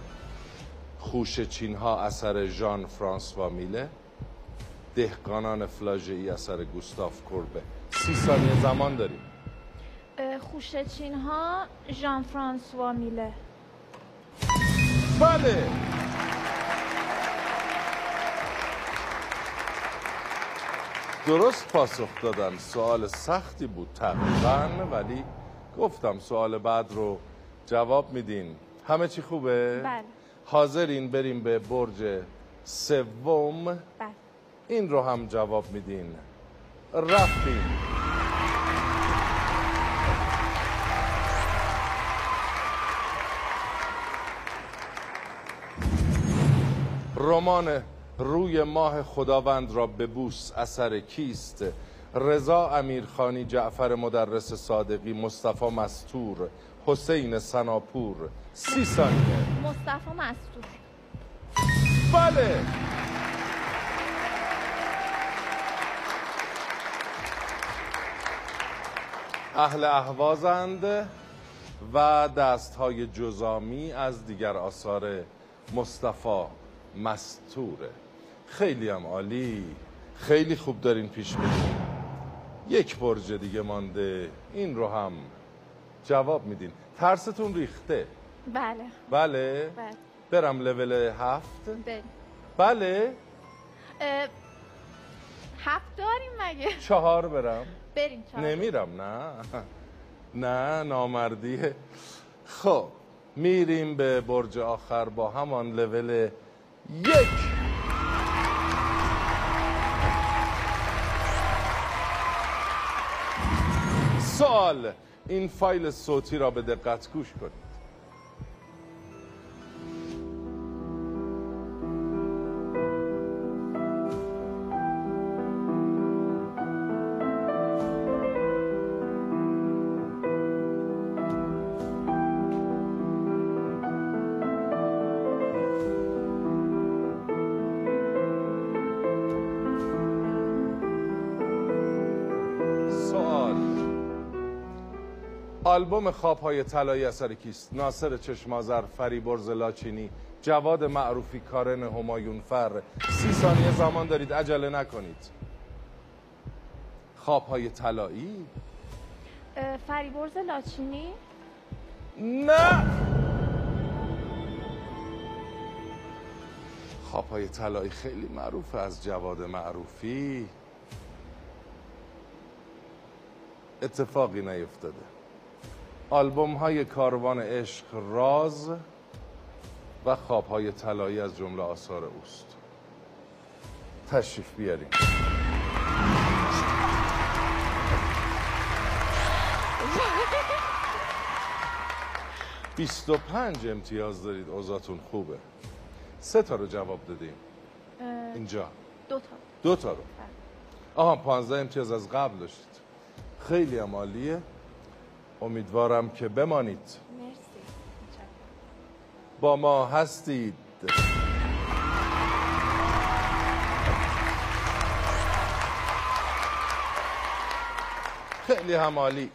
خوش چین ها اثر ژان فرانسوا میله. دهقانان فلاژئی اثر گوستاف کوربه. سی ثانیه زمان داریم. اه، خوشه چین ها ژان فرانسوا میله. بله. درست پاسخ دادن. سوال سختی بود تقریبا ولی گفتم سوال بعد رو جواب میدین. همه چی خوبه؟ بله. حاضرین بریم به برج سوم؟ بله. این رو هم جواب میدین. رفتیم. رمان روی ماه خداوند را ببوس اثر کیست؟ رضا امیرخانی جعفر مدرس صادقی مصطفی مستور حسین سناپور. سی ثانیه. مصطفی مستور. بله. اهل اهوازند و دست های جزامی از دیگر آثار مصطفی مستوره. خیلی هم عالی. خیلی خوب دارین پیش میرین. یک برج دیگه مانده. این رو هم جواب میدین. ترستون ریخته. بله. بله. بله. برم لول هفت. بله. اه، هفت داریم مگه؟ چهار برم. بریم چهار. نمیرم نه. نه نامردیه. خب میریم به برج آخر با همان لول یک. سوال این فایل صوتی را به دقت گوش کنید. آلبوم خوابهای طلایی اثر کیست؟ ناصر چشمازر فریبرز لاچینی جواد معروفی کارن همایون فر سی ثانیه زمان دارید عجله نکنید. خوابهای طلایی؟ فریبرز لاچینی؟ نه! خوابهای طلایی خیلی معروفه از جواد معروفی. اتفاقی نیفتاده. آلبوم های کاروان عشق راز و خوابهای طلایی از جمله آثار اوست. تشریف بیاریم بیست و پنج امتیاز دارید. اوضاعتون خوبه. سه تا رو جواب دادیم. اینجا. دو تا. دو تا رو. آها پانزده امتیاز از قبل داشتید. خیلی هم عالیه. امیدوارم که بمانید. مرسی. با ما هستید. خیلی هم عالی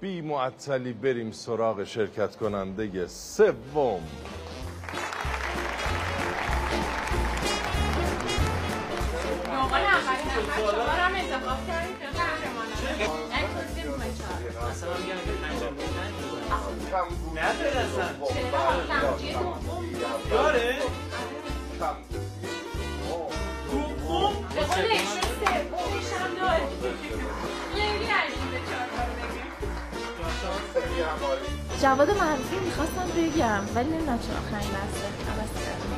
بی معطلی بریم سراغ شرکت کننده سوم. انتخاب کردید که هم داره. جواد معروفی می‌خواستم بگم ولی نمی‌دونم چرا آخرین لحظه عوض کردم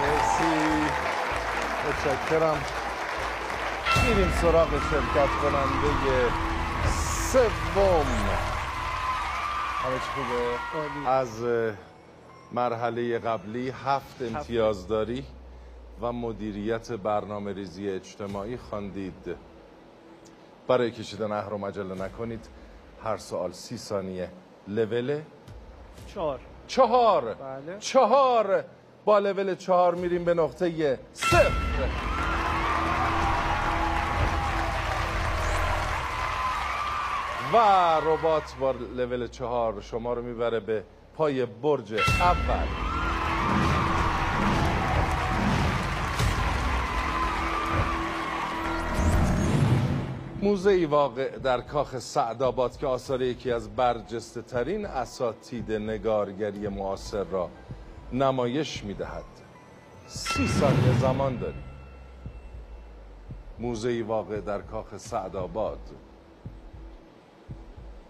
مرسی متشکرم میریم سراغ شرکت کننده سوم. همه چی خوبه از مرحله قبلی هفت امتیاز داری و مدیریت برنامه ریزی اجتماعی خواندید. برای کشیدن اهر و مجله نکنید. هر سوال سی ثانیه لول. چهار. چهار. بله. چهار. با لول چهار میریم به نقطه صفر و ربات با لول چهار شما رو می‌بره به پای برج اول. موزه واقع در کاخ سعدآباد که آثار یکی از برجسته ترین اساتید نگارگری معاصر را نمایش می‌دهد. سی ثانیه زمان داری موزه واقع در کاخ سعدآباد.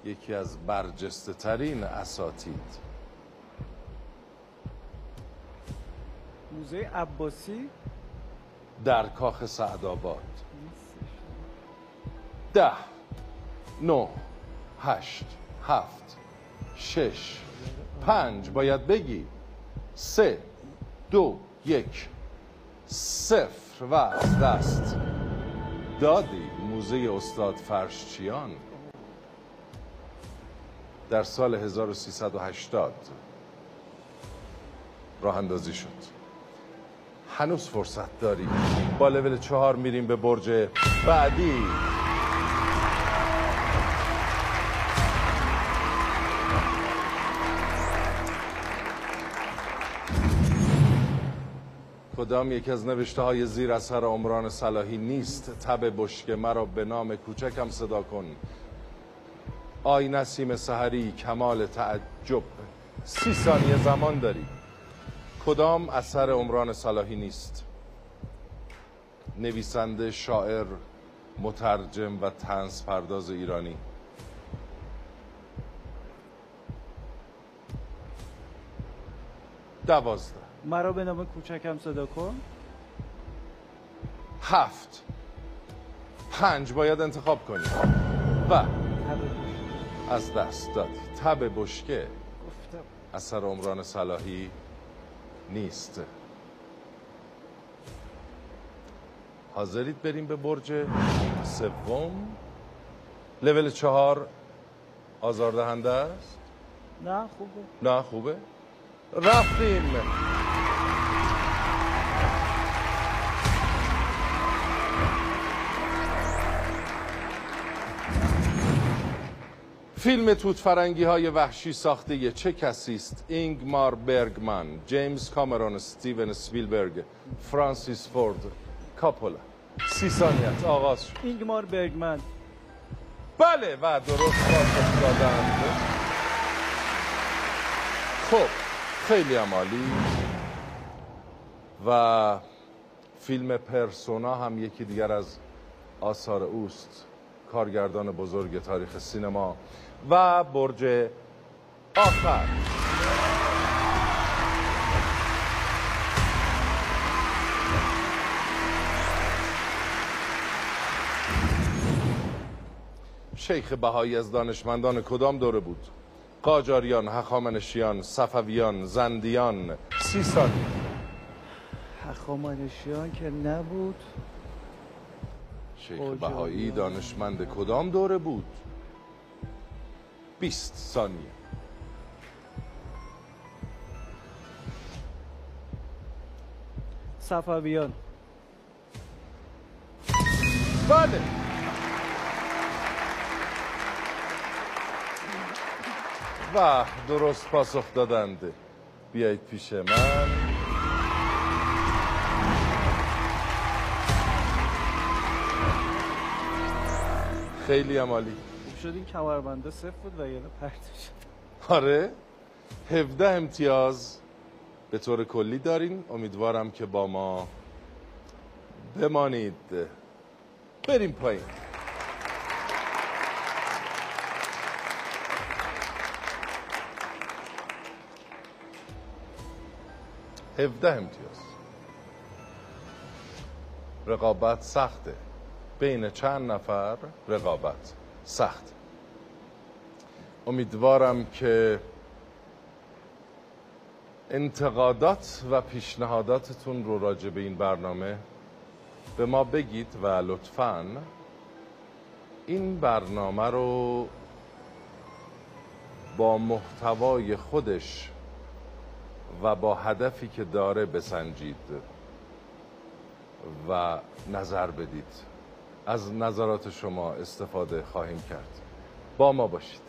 یکی از برجسته ترین اساتید. موزه عباسی؟ در کاخ سعدآباد. ده نه هشت هفت شش پنج باید بگی. سه دو یک صفر و از دست. دادی موزه استاد فرشچیان؟ در سال 1380 راه اندازی شد. هنوز فرصت داری با لول چهار میریم به برج بعدی. کدام یک از نوشته های زیر اثر عمران صلاحی نیست؟ تب بشکه مرا به نام کوچکم صدا کن. آی نسیم سحری کمال تعجب. سی ثانیه زمان داری. کدام اثر عمران صلاحی نیست؟ نویسنده شاعر مترجم و تنز پرداز ایرانی. دوازده. مرا به نام کوچکم صدا کن. هفت. پنج. باید انتخاب کنی. و. از دست دادی. تب بشکه. گفتم. اثر عمران صلاحی نیست. حاضرید بریم به برج سوم؟ لول چهار آزاردهنده است؟ نه خوبه. نه خوبه. رفتیم. فیلم توت فرنگی های وحشی ساخته چه کسی است؟ اینگمار برگمن، جیمز کامرون، استیون سپیلبرگ، فرانسیس فورد، کاپولا. سی ثانیت آغاز شد. اینگمار برگمن بله و درست پاسخ دادند خب خیلی هم عالی و فیلم پرسونا هم یکی دیگر از آثار اوست کارگردان بزرگ تاریخ سینما و برج آخر. شیخ بهایی از دانشمندان کدام دوره بود؟ قاجاریان، هخامنشیان، صفویان، زندیان، سیستانی هخامنشیان که نبود. شیخ. بهایی دانشمند کدام دوره بود؟ 20 ثانیه. صفویان. بله. و درست پاسخ دادند. بیایید پیش من. خیلی عمالی خوب شد این کمربنده صفر بود و یه پرت شد. آره. 17 امتیاز به طور کلی دارین. امیدوارم که با ما بمانید. بریم پایین. هفده امتیاز. رقابت سخته. بین چند نفر رقابت سخت. امیدوارم که انتقادات و پیشنهاداتتون رو راجع به این برنامه به ما بگید و لطفاً این برنامه رو با محتوای خودش و با هدفی که داره بسنجید و نظر بدید. از نظرات شما استفاده خواهیم کرد. با ما باشید.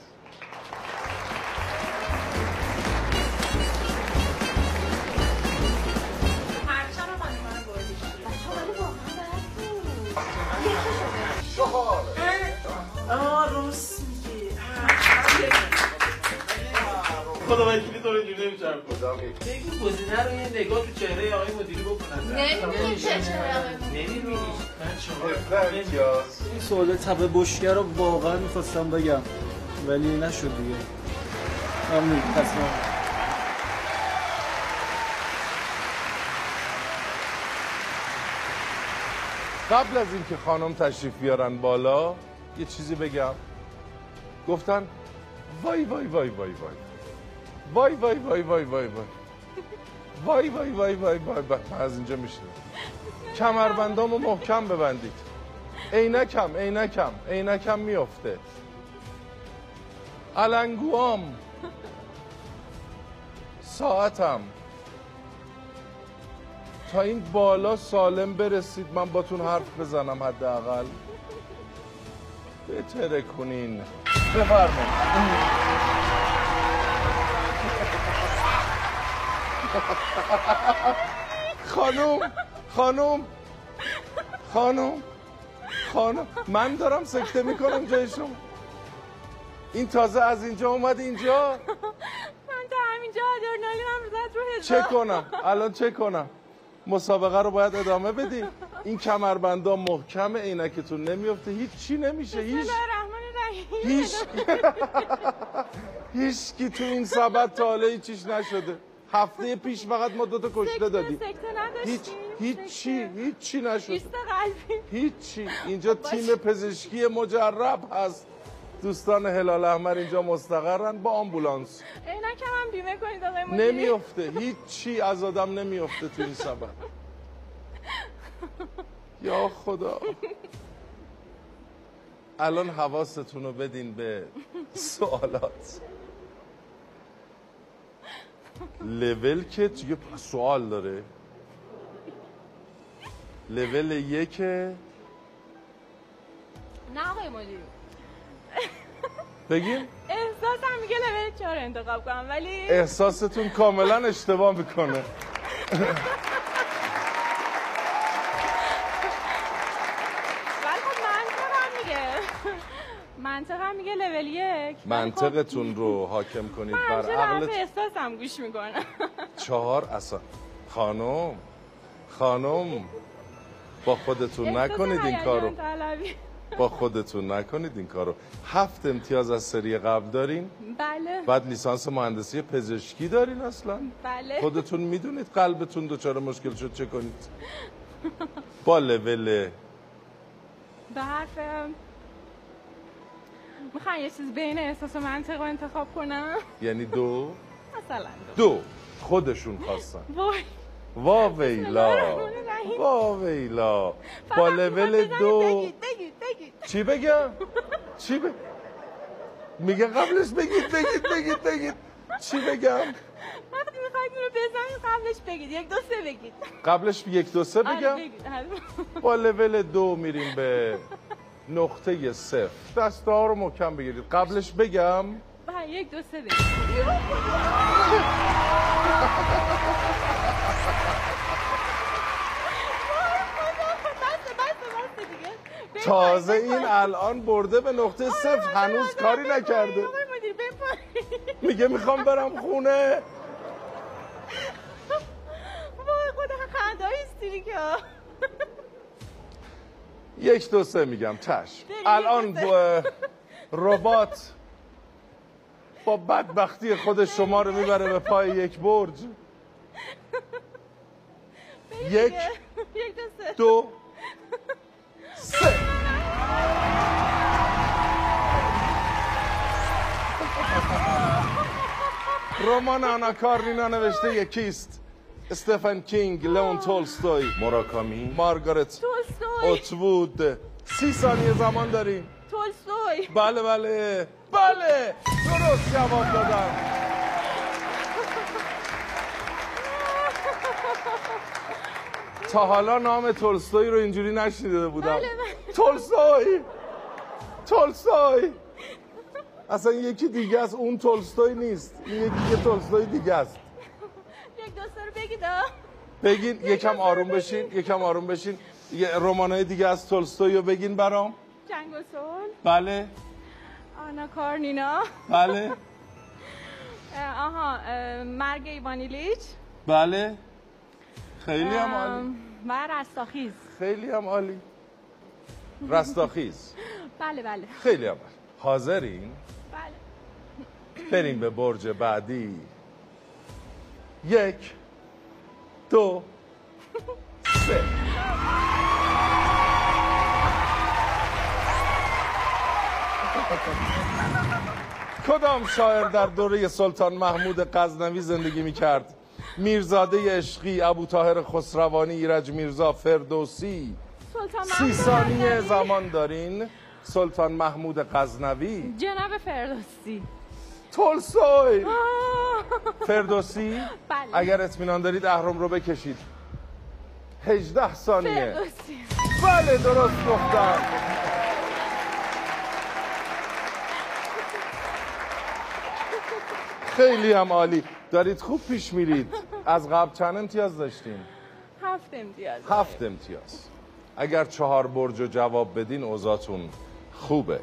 خدا وکیلی تو اینجوری نمیشه بگو گزینه رو یه نگاه تو چهره آقای مدیری بکنن نمی‌دونی چه چرا نمی‌بینی من شما این سوال تبه بشگر رو واقعا می‌خواستم بگم. ولی نشد دیگه. ممنون. تصمیم قبل از اینکه خانم تشریف بیارن بالا یه چیزی بگم. گفتن وای وای وای وای وای. وای وای وای وای وای وای. وای وای وای وای وای وای. من از اینجا میشنم کمربندامو محکم ببندید. عینکم عینکم عینکم میفته علنگوام ساعتم. تا این بالا سالم برسید من باتون حرف بزنم حداقل. بتره کنین بفرمایید. خانوم خانوم خانوم خانوم. من دارم سکته می‌کنم جای شما این تازه از اینجا اومد اینجا. من تا همینجا آدرنالین هم زد رو چه کنم. الان چه کنم. مسابقه رو باید ادامه بدیم این کمربندا محکم عینکتون نمیفته هیچ چی نمیشه. هیچ هیچ هیچ کی تو این سبد تا حالا هیچیش نشده. هفته پیش فقط ما دوتا کشته دادیم. هیچ هیچی هیچی قلبی. هیچی. اینجا تیم پزشکی مجرب هست. دوستان هلال احمر اینجا مستقرن با آمبولانس. عینکم هم بیمه کنید آقای مدیری نمیفته هیچی از آدم نمیفته تو این سبد. یا خدا. الان حواستون رو بدین به سوالات. لول که دیگه سوال داره. لول یک نه آقای مدیری بگیم احساسم میگه لول چهار انتخاب کنم ولی احساستون کاملا اشتباه می‌کنه ولی خب منطقم میگه منطقم میگه لول یک. ولی خب منطقتون رو حاکم کنید بر عقلت احساسم گوش می‌کنم چهار اصلا. خانم. خانم. با خودتون نکنید این کارو. با خودتون نکنید این کارو. هفت امتیاز از سری قبل دارین. بله. بعد لیسانس مهندسی پزشکی دارین اصلا. بله. خودتون می‌دونید قلبتون دچار مشکل شد چه کنید؟ با لول به حرف می‌خوان یه چیز بین احساس و منطق رو انتخاب کنم. یعنی دو؟ مثلا دو. دو. خودشون خواستن. وای. وا ویلا. وا ویلا. با لول دو. بگید بگید بگید. چی بگم؟ چی ب... میگه قبلش بگید بگید بگید بگید. چی بگم؟ وقتی می‌خواید اینو بزنید قبلش بگید. یک دو سه بگید. قبلش یک دو سه آره بگم بگید. آره. با لول دو میریم به نقطه صفر. دسته ها رو محکم بگیرید. قبلش بگم. بله، یک دو سه تازه. این الان برده به نقطه صفر. هنوز کاری نکرده. میگه می‌خوام برم خونه. وای خدا خنده های استریکه یک دو سه میگم چشم. الان ربات با بدبختی خود شما رو می‌بره به پای یک برج. یک دو سه. دو سه. رمان آنا کارنینا نوشته یکیست. استفن کینگ لئون تولستوی موراکامی مارگارت تولستوی اتوود سی ثانیه زمان داریم تولستوی بله بله بله درست جواب دادم تا حالا نام تولستوی رو اینجوری نشنیده بودم بله، بله. تولستوی تولستوی اصلا یکی دیگه است اون تولستوی نیست این یکی یه تولستوی دیگه است بگید آه. بگین یکم آروم بشین یکم آروم بشین. یه رمانای دیگه از تولستوی رو بگین برام. جنگ و صلح بله. آنا کارنینا. بله. آها اه، مرگ ایوانیلیچ بله. خیلی هم عالی. و رستاخیز. خیلی هم عالی. رستاخیز. بله بله. خیلی هم عالی. حاضرین؟ بله. بریم به برج بعدی. یک. دو سه کدام شاعر در دوره سلطان محمود غزنوی زندگی می کرد میرزاده عشقی ابو طاهر خسروانی ایرج میرزا فردوسی. سی ثانیه. زمان دارین. سلطان محمود غزنوی. جناب فردوسی. تولستوی. آه. فردوسی بله. اگر اطمینان دارید اهرم رو بکشید. 18 ثانیه. فردوسی. بله درست گفتم. خیلی هم عالی. دارید خوب پیش میرید. از قبل چند امتیاز داشتیم هفت امتیاز. هفت امتیاز. اگر چهار برج رو جواب بدین اوضاعتون خوبه.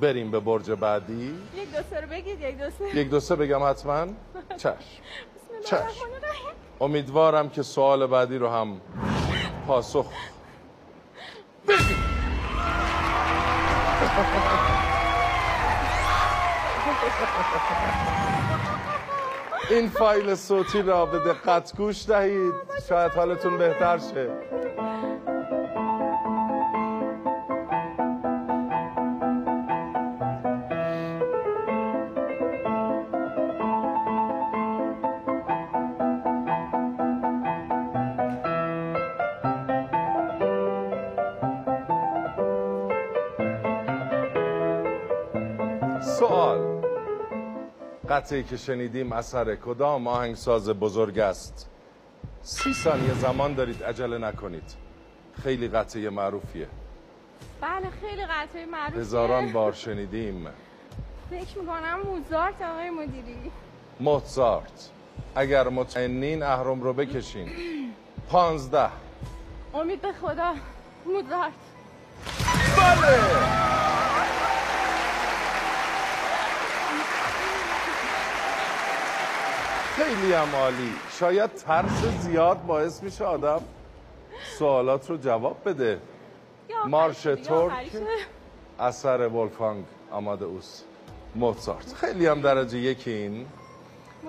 بریم به برج بعدی. یک دو سه رو بگید یک دو سه. یک دو سه بگم حتما. چشم. چشم. امیدوارم که سوال بعدی رو هم پاسخ. این فایل صوتی را به دقت گوش دهید. شاید حالتون بهتر شه. قطعی که شنیدیم اثر کدام آهنگساز بزرگ است؟ سی ثانیه زمان دارید عجله نکنید. خیلی قطعه معروفیه. بله خیلی قطعه معروفیه. هزاران بار شنیدیم. فکر می‌کنم موزارت آقای مدیری. موتزارت اگر مطمئنین اهرم رو بکشین. پانزده. امید به خدا موزارت. بله! خیلی هم عالی شاید ترس زیاد باعث میشه آدم سوالات رو جواب بده مارش ترک. اثر ولفانگ آمادئوس موتزارت خیلی هم درجه یکین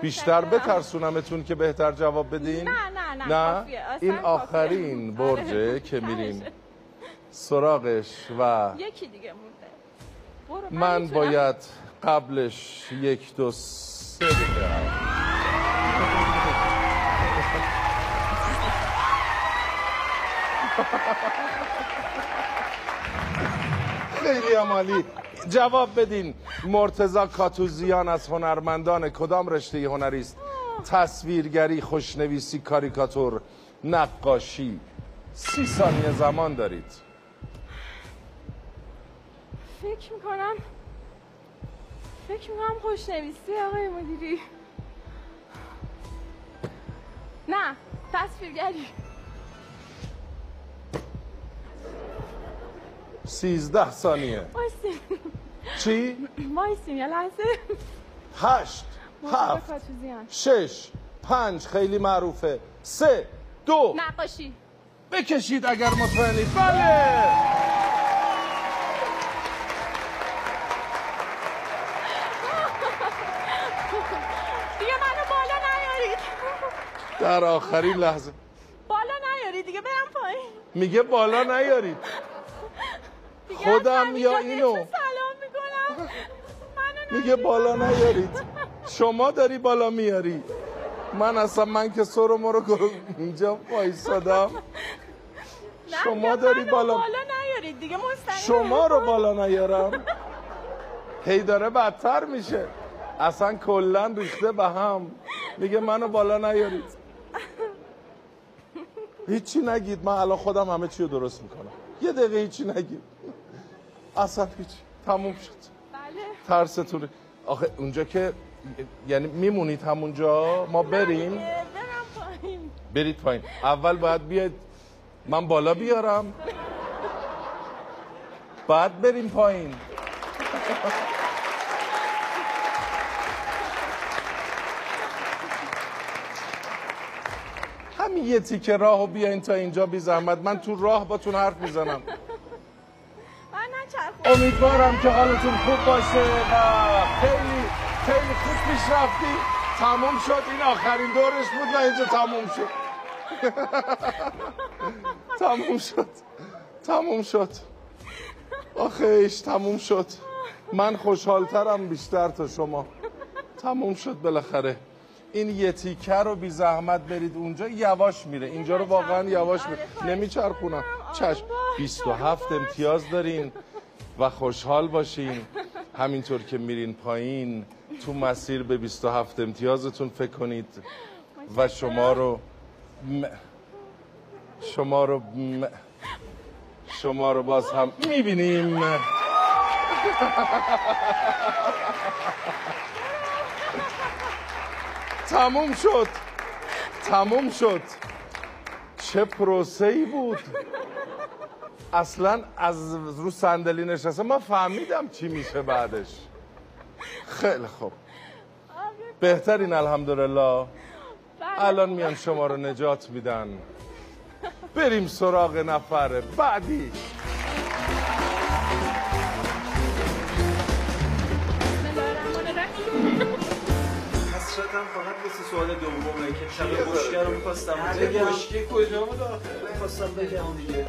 بیشتر متشکرم. بترسونمتون که بهتر جواب بدین نه نه نه نه این. آخرین آره. برجه که. میریم سراغش و یکی دیگه مونده من. باید قبلش یک دو سه بگم خیلی عمالی. جواب بدین مرتزا کاتوزیان از هنرمندان کدام رشته هنری است تصویرگری خوشنویسی کاریکاتور نقاشی. سی ثانیه زمان دارید. فکر می‌کنم فکر می‌کنم خوشنویسی آقای مدیری. نه تصویرگری سیزده ثانیه. وایسیم چی؟ وایسیم یه لحظه. هشت هفت شش پنج خیلی معروفه. سه دو. نقاشی. بکشید اگر مطمئنید. بله دیگه منو بالا نیارید در آخرین لحظه. بالا نیارید دیگه برم پایین. میگه بالا نیارید دیگه خودم یا اینو؟ سلام می‌کنم. میگه بالا نیارید. شما داری بالا میاری. من اصلا من که سر و مرو اینجا وایسادم. شما داری بالا بالا نیارید دیگه مستقیم شما رو بالا نیارم؟ هی داره بدتر میشه. اصلا کلا ریخته به هم. میگه منو بالا نیارید. هیچی نگید. من الان خودم همه چی رو درست می‌کنم. یه دقیقه هیچی نگید. اصلا هیچی. تموم شد. بله. ترستون آخه اونجا که یعنی میمونید همونجا ما بریم. برم پایین. برید پایین. اول باید بیاید. من بالا بیارم. بعد بریم پایین. همین یه تیکه راه و بیاین تا اینجا بی زحمت. من تو راه باتون حرف می‌زنم. امیدوارم که حالتون خوب باشه و خیلی خیلی خوب پیش رفتی تموم شد. این آخرین دورش بود و اینجا تموم شد. تموم شد. تموم شد. آخیش تموم شد. من خوشحالترم بیشتر تا شما. تموم شد بالاخره. این یه تیکه رو بی زحمت برید اونجا یواش میره. اینجا رو واقعا یواش میره. نمیچرخونم. چشم. 27 امتیاز دارین و خوشحال باشین. همینطور که میرین پایین تو مسیر به 27 امتیازتون فکر کنید. و شما رو م- شما رو م- شما رو باز هم می‌بینیم. تموم شد. تموم شد. چه پروسه ای بود. اصلا از رو صندلی نشسته. من فهمیدم چی میشه بعدش. خیلی خوب. بهترین الحمدلله. الان میان شما رو نجات میدن. بریم سراغ نفر بعدی. حسرتم واسه سوال دومه که شب بشکه رو می‌خواستم بگم. بگم. بشکه کجا بود آخه می‌خواستم بگم دیگه.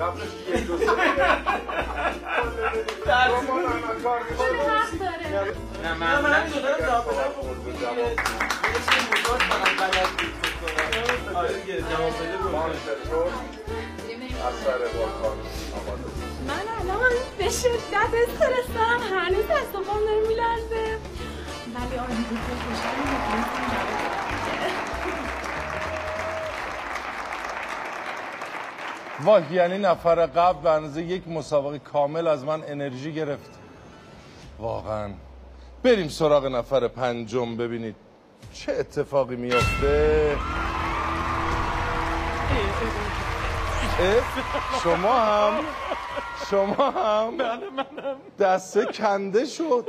قبلش یک دو سه نه من من دونم جواب بدم یه فقط بلد بود کنم آره دیگه جواب بده آماده. من الان به شدت استرس دارم هنوز دست و پام داره میلرزه ولی آرزو که خوشحالم. واه یعنی نفر قبل به اندازه یک مسابقه کامل از من انرژی گرفت. واقعا. بریم سراغ نفر پنجم. ببینید چه اتفاقی میافته. شما هم شما هم دسته کنده شد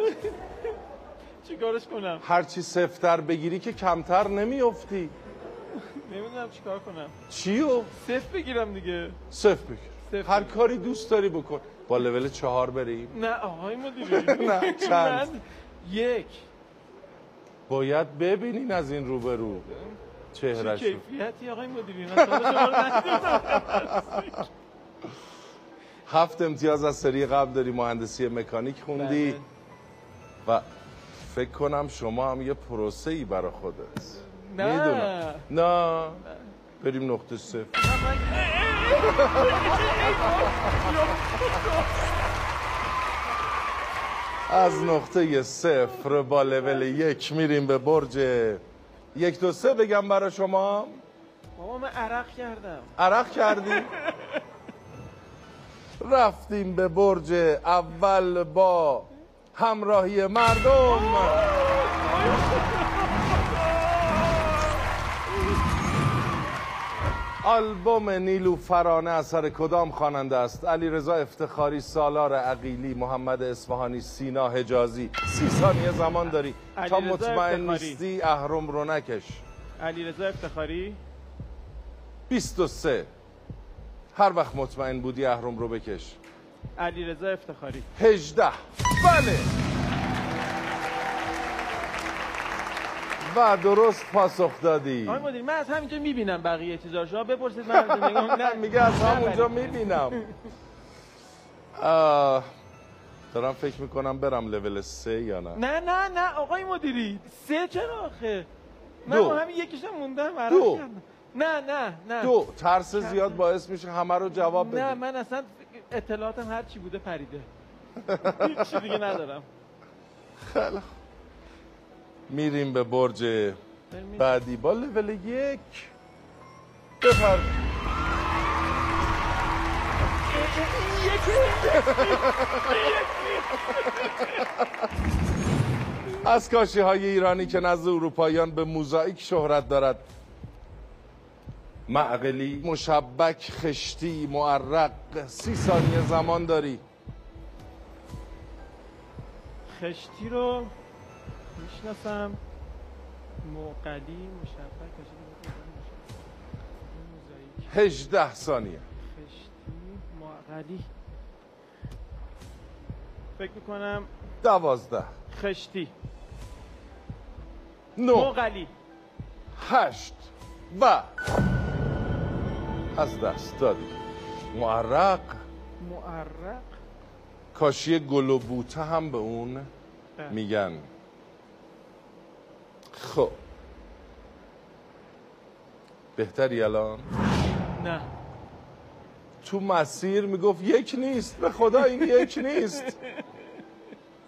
چیکارش کنم هرچی سفتر بگیری که کمتر نمیافتی نمی‌دونم چیکار کنم چیو؟ صفر بگیرم دیگه صفر بگیر هر کاری دوست داری بکن با لول چهار بریم نه آقای مدیری نه، چند؟ یک باید ببینین از این روبرو چه چهرش کیفیتی آقای مدیری نه سال شما رو ندیدم. هفت امتیاز از سری قبل داری مهندسی مکانیک خوندی. بله. و فکر کنم شما هم یه پروسه ای برای خودت. نه. می‌دونم. نه. بریم نقطه صفر. از نقطه صفر با لول یک میریم به برج یک دو سه. بگم برای شما. بابا من عرق کردم. عرق کردی؟ رفتیم به برج اول با همراهی مردم. آلبوم نیلو فرانه اثر کدام خواننده است؟ علی رضا افتخاری سالار عقیلی محمد اصفهانی سینا حجازی. سی ثانیه زمان داری. تا مطمئن. نیستی اهرم رو نکش. علیرضا افتخاری؟ 23 هر وقت مطمئن بودی اهرم رو بکش. علیرضا افتخاری. 18 بله. و درست پاسخ دادی. آقای مدیر من از همینجا می‌بینم بقیه چیزا. شما بپرسید من از نه میگه از همونجا می‌بینم. آه، دارم فکر می‌کنم برم لول سه یا نه. نه نه نه آقای مدیری. سه چرا آخه؟ من همین یکیشم موندم دو. نه نه نه. دو ترس زیاد باعث میشه همه رو جواب نه بدی. من اصلا اطلاعاتم هر چی بوده پریده. هیچ دیگه ندارم. میریم به برج بعدی. با لول یک. بفر از کاشی های ایرانی که نزد اروپاییان به موزاییک شهرت دارد. معقلی. مشبک خشتی معرق. سی ثانیه زمان داری. خشتی رو می‌شناسم. موقعی مشبک موزاییک. هجده ثانیه. خشتی موقعی فکر می‌کنم دوازده. خشتی. نه. موقعی هشت. و از دست دادی. معرق. معرق؟ کاشی گل و بوته هم به اون بله. میگن. خب. بهتری الان؟ نه. تو مسیر می‌گفت یک نیست. به خدا این یک نیست.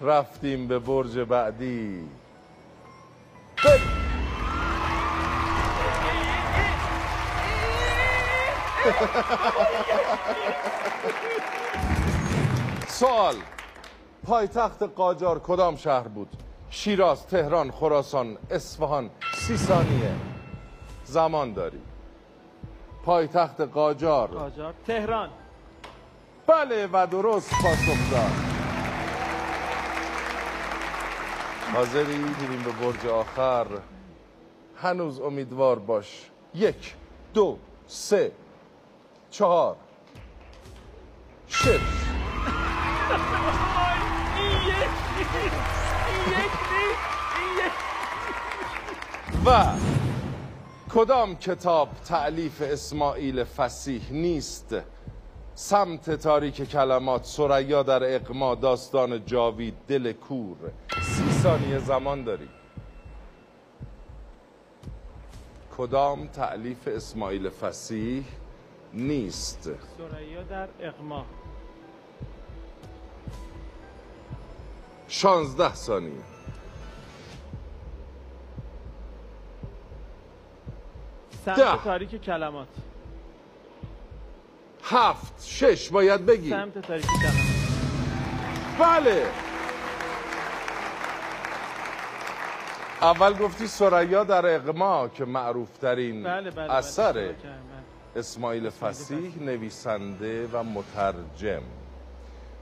رفتیم به برج بعدی. سوال. پایتخت قاجار کدام شهر بود؟ شیراز تهران خراسان اصفهان. سی ثانیه. زمان داری. پایتخت قاجار. قاجار. تهران. بله و درست پاسخ داد. حاضری؟ میریم به برج آخر. هنوز امیدوار باش. یک دو سه. چهار. شش. و کدام کتاب تعلیف اسماعیل فسیح نیست؟ سمت تاریک کلمات سریا در اقما داستان جاوید دل کور. سی ثانیه زمان داری. کدام تعلیف اسماعیل فسیح؟ نیست. سریا در اقما. شانزده ثانیه. ده. سمت تاریک کلمات. هفت. شش. باید بگی. سمت تاریک کلمات. بله. اول گفتی سریا در اقما که معروف ترین بله بله بله. اثر اشتباه کردم، بله. اسماعیل فسیح نویسنده و مترجم.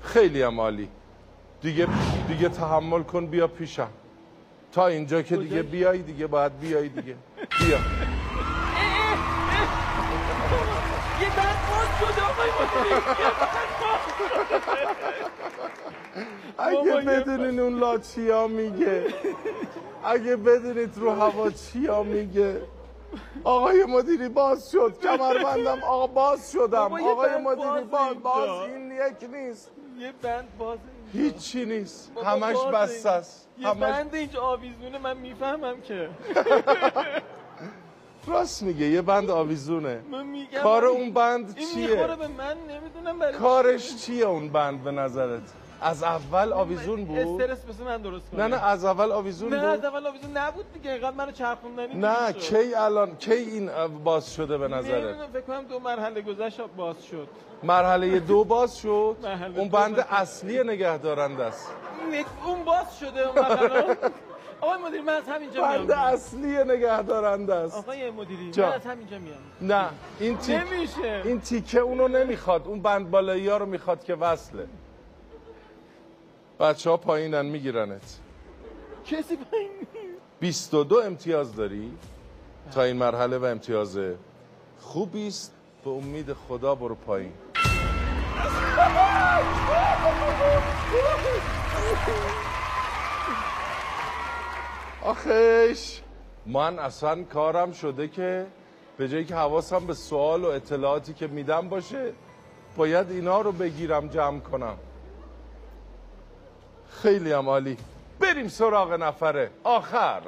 خیلی هم عالی. دیگه دیگه تحمل کن بیا پیشم. تا اینجا که دیگه بیای دیگه باید بیای دیگه. بیا. یه بند باز شده آقای مدیری. اگه بدونین اون لا چیا میگه. اگه بدونید رو هوا چیا میگه. آقای مدیری باز شد. کمربندم. آقا باز شدم. آقای مدیری باز. باز این یک نیست. یه بند باز هیچی نیست. همش. بسته است. یه همش بند اینجا آویزونه من می‌فهمم که. راست میگه یه بند آویزونه. من میگم کار این- اون بند این چیه؟ می‌خوره به من نمی‌دونم برای کارش چیه اون بند به نظرت؟ از اول آویزون بود. استرس بس من درست کنم. نه نه از اول آویزون نه از بود اول آویزون نبود دیگه. اینقدر منو چرخوندنی نه کی الان کی این باز شده به نظرت؟ نمی‌دونم فکر کنم دو مرحله گذشت باز شد. مرحله دو باز شد؟ اون بند. اصلی نگهدارنده است. اون باز شده اون آقای مدیر من از همینجا میام. بند اصلی نگهدارنده است. آقای مدیری جا. من از همینجا میام. نه این تیک نمیشه. این تیکه اونو نمی‌خواد. اون بند بالایی ها رو می‌خواد که وصله. بچه ها پایینن میگیرنت. کسی پایین 22 امتیاز داری؟ تا این مرحله و امتیاز خوبی است. به امید خدا برو پایین. آخش من اصلا کارم شده که به جایی که حواسم به سوال و اطلاعاتی که میدم باشه باید اینا رو بگیرم جمع کنم. خیلی هم عالی. بریم سراغ نفر آخر.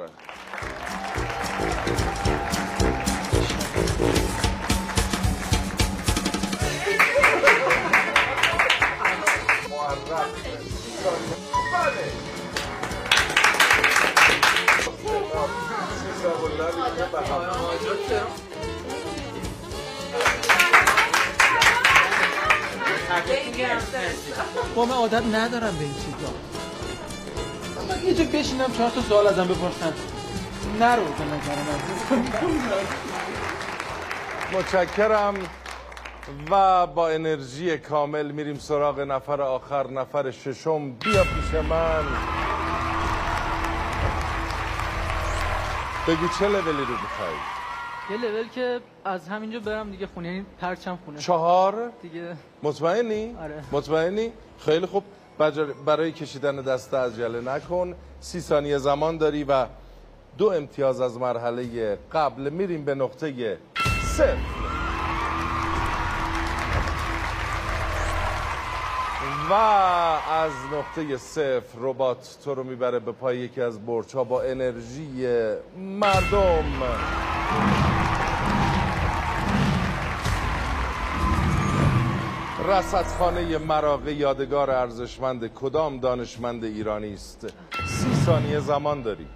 با من عادت ندارم به این چیزا. من یه جا بشینم چهار تا سوال ازم بپرسن. نرو به نظر من. متشکرم و با انرژی کامل میریم سراغ نفر آخر نفر ششم. بیا پیش من. بگو چه لولی رو می‌خوای؟ یه لول که از همینجا برم دیگه خونه یعنی پرچم خونه. چهار؟ دیگه. مطمئنی؟ آره. مطمئنی؟ خیلی خوب. برای کشیدن دسته عجله نکن. سی ثانیه زمان داری و دو امتیاز از مرحله قبل میریم به نقطه صفر و از نقطه صفر ربات تو رو می‌بره به پای یکی از ها با انرژی مردم. رصدخانه مراغه یادگار ارزشمند کدام دانشمند ایرانی است؟ سی ثانیه زمان داری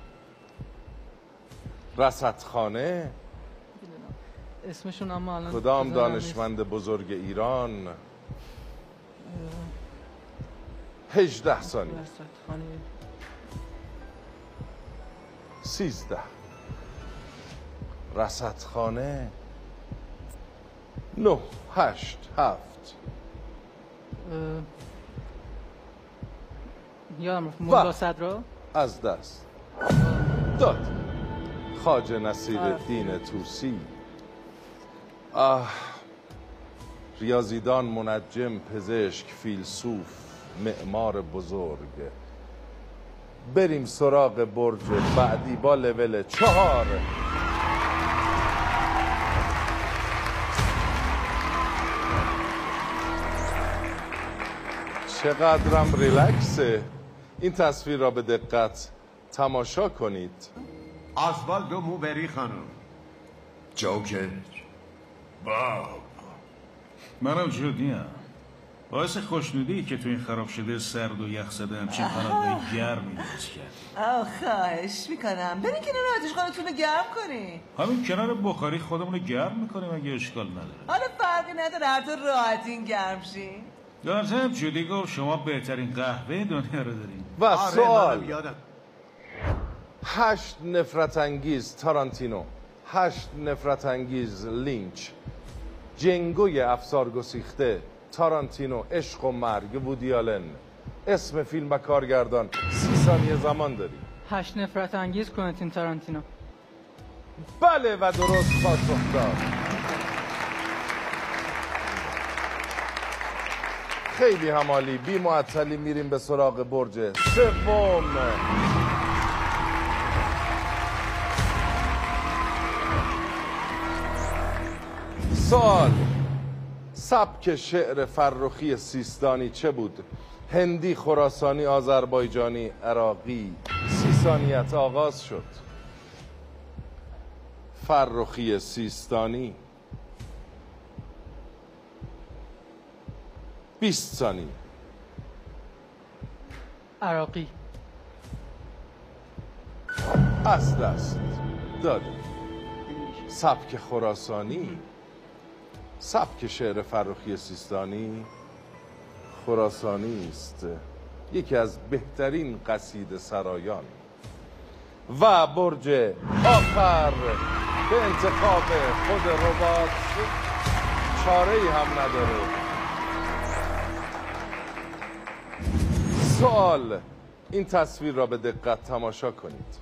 رصدخانه؟ اسمشون اما الان کدام دانشمند بزرگ ایران؟ هجده ثانیه. سیزده. رصدخانه؟ نه هشت هفت. یادم رفت مولا صدرا از دست داد. خاج نصیر الدین توسی آه ریاضیدان منجم پزشک فیلسوف معمار بزرگ. بریم سراغ برج بعدی با لول چهار. چقدرم ریلکسه. این تصویر را به دقت تماشا کنید. آسوالدو موبری خانم. جوکر. با منم جدیم. باعث خوشنودی که تو این خراب شده سرد و یخ زده همچین پرنده گرمی درست کرد آه خواهش می‌کنم. برین کنار آتش خانتون رو گرم کنین همین کنار بخاری خودمون رو گرم می‌کنیم اگه اشکال نداره. حالا فرقی نداره هر تو راحتین گرم شین. ضمن جودی گفت شما بهترین قهوه دنیا رو دارین. و آره سوال. هشت نفرت انگیز تارانتینو هشت نفرت انگیز لینچ. جنگوی افسار گسیخته تارانتینو عشق و مرگ وودی آلن. اسم فیلم و کارگردان سی ثانیه زمان داری. هشت نفرت انگیز کوئنتین تارانتینو. بله و درست پاسخ داد. خیلی همالی. بی معطلی میریم به سراغ برج سوم. سوال. سبک شعر فرخی سیستانی چه بود؟ هندی، خراسانی، آذربایجانی، عراقی. سی ثانیت آغاز شد. فرخی سیستانی. 20 ثانیه عراقی. از دست داده. سبک خراسانی. سبک شعر فرخی سیستانی. خراسانی است. یکی از بهترین قصید سرایان. و برج آخر به انتخاب خود ربات چاره ای هم نداره. سوال. این تصویر را به دقت تماشا کنید.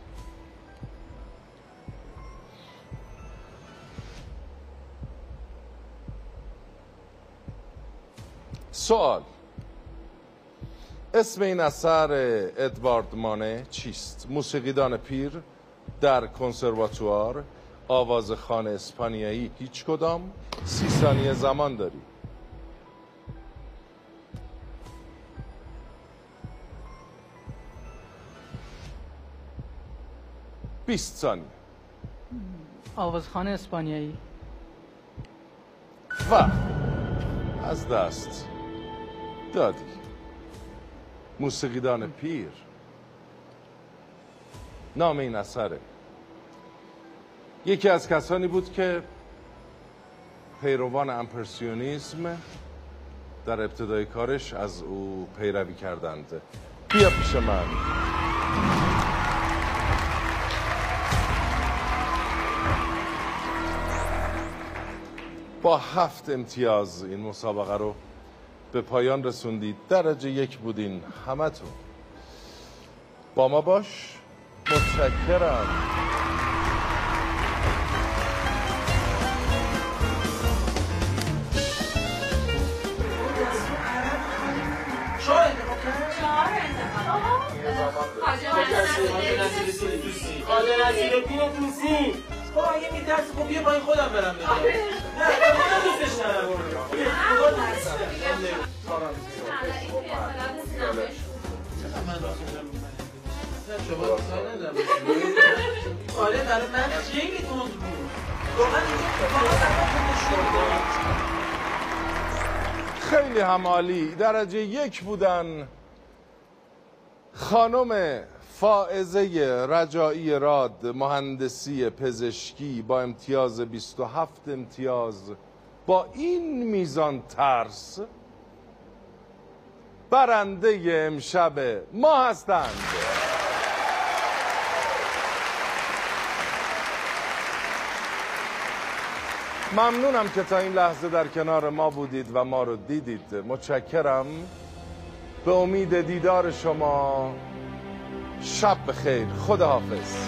سوال. اسم این اثر ادوارد مانه چیست؟ موسیقیدان پیر در کنسرواتوار آوازخان اسپانیایی هیچ کدام سی ثانیه زمان دارید 20 ثانیه آوازخان اسپانیایی. و از دست دادی. موسیقیدان پیر. نام این اثره. یکی از کسانی بود که پیروان امپرسیونیسم در ابتدای کارش از او پیروی کردند. بیا پیش من. با هفت امتیاز این مسابقه رو به پایان رسوندید. درجه یک بودین همتون. با ما باش. متشکرم. چهار انتخاب نصیر پیر دوستی خب اگه میترسی خب بیا پایین خودم برم بگم نه خودم دوستش ندارم خدا دوستش. من. آره برای من خیلی تند بود واقعا. خیلی همالی درجه یک بودن خانم فائزه رجایی راد مهندسی پزشکی با امتیاز 27 امتیاز. با این میزان ترس برنده امشب ما هستند. ممنونم که تا این لحظه در کنار ما بودید و ما رو دیدید. متشکرم. به امید دیدار شما شب بخیر. خداحافظ.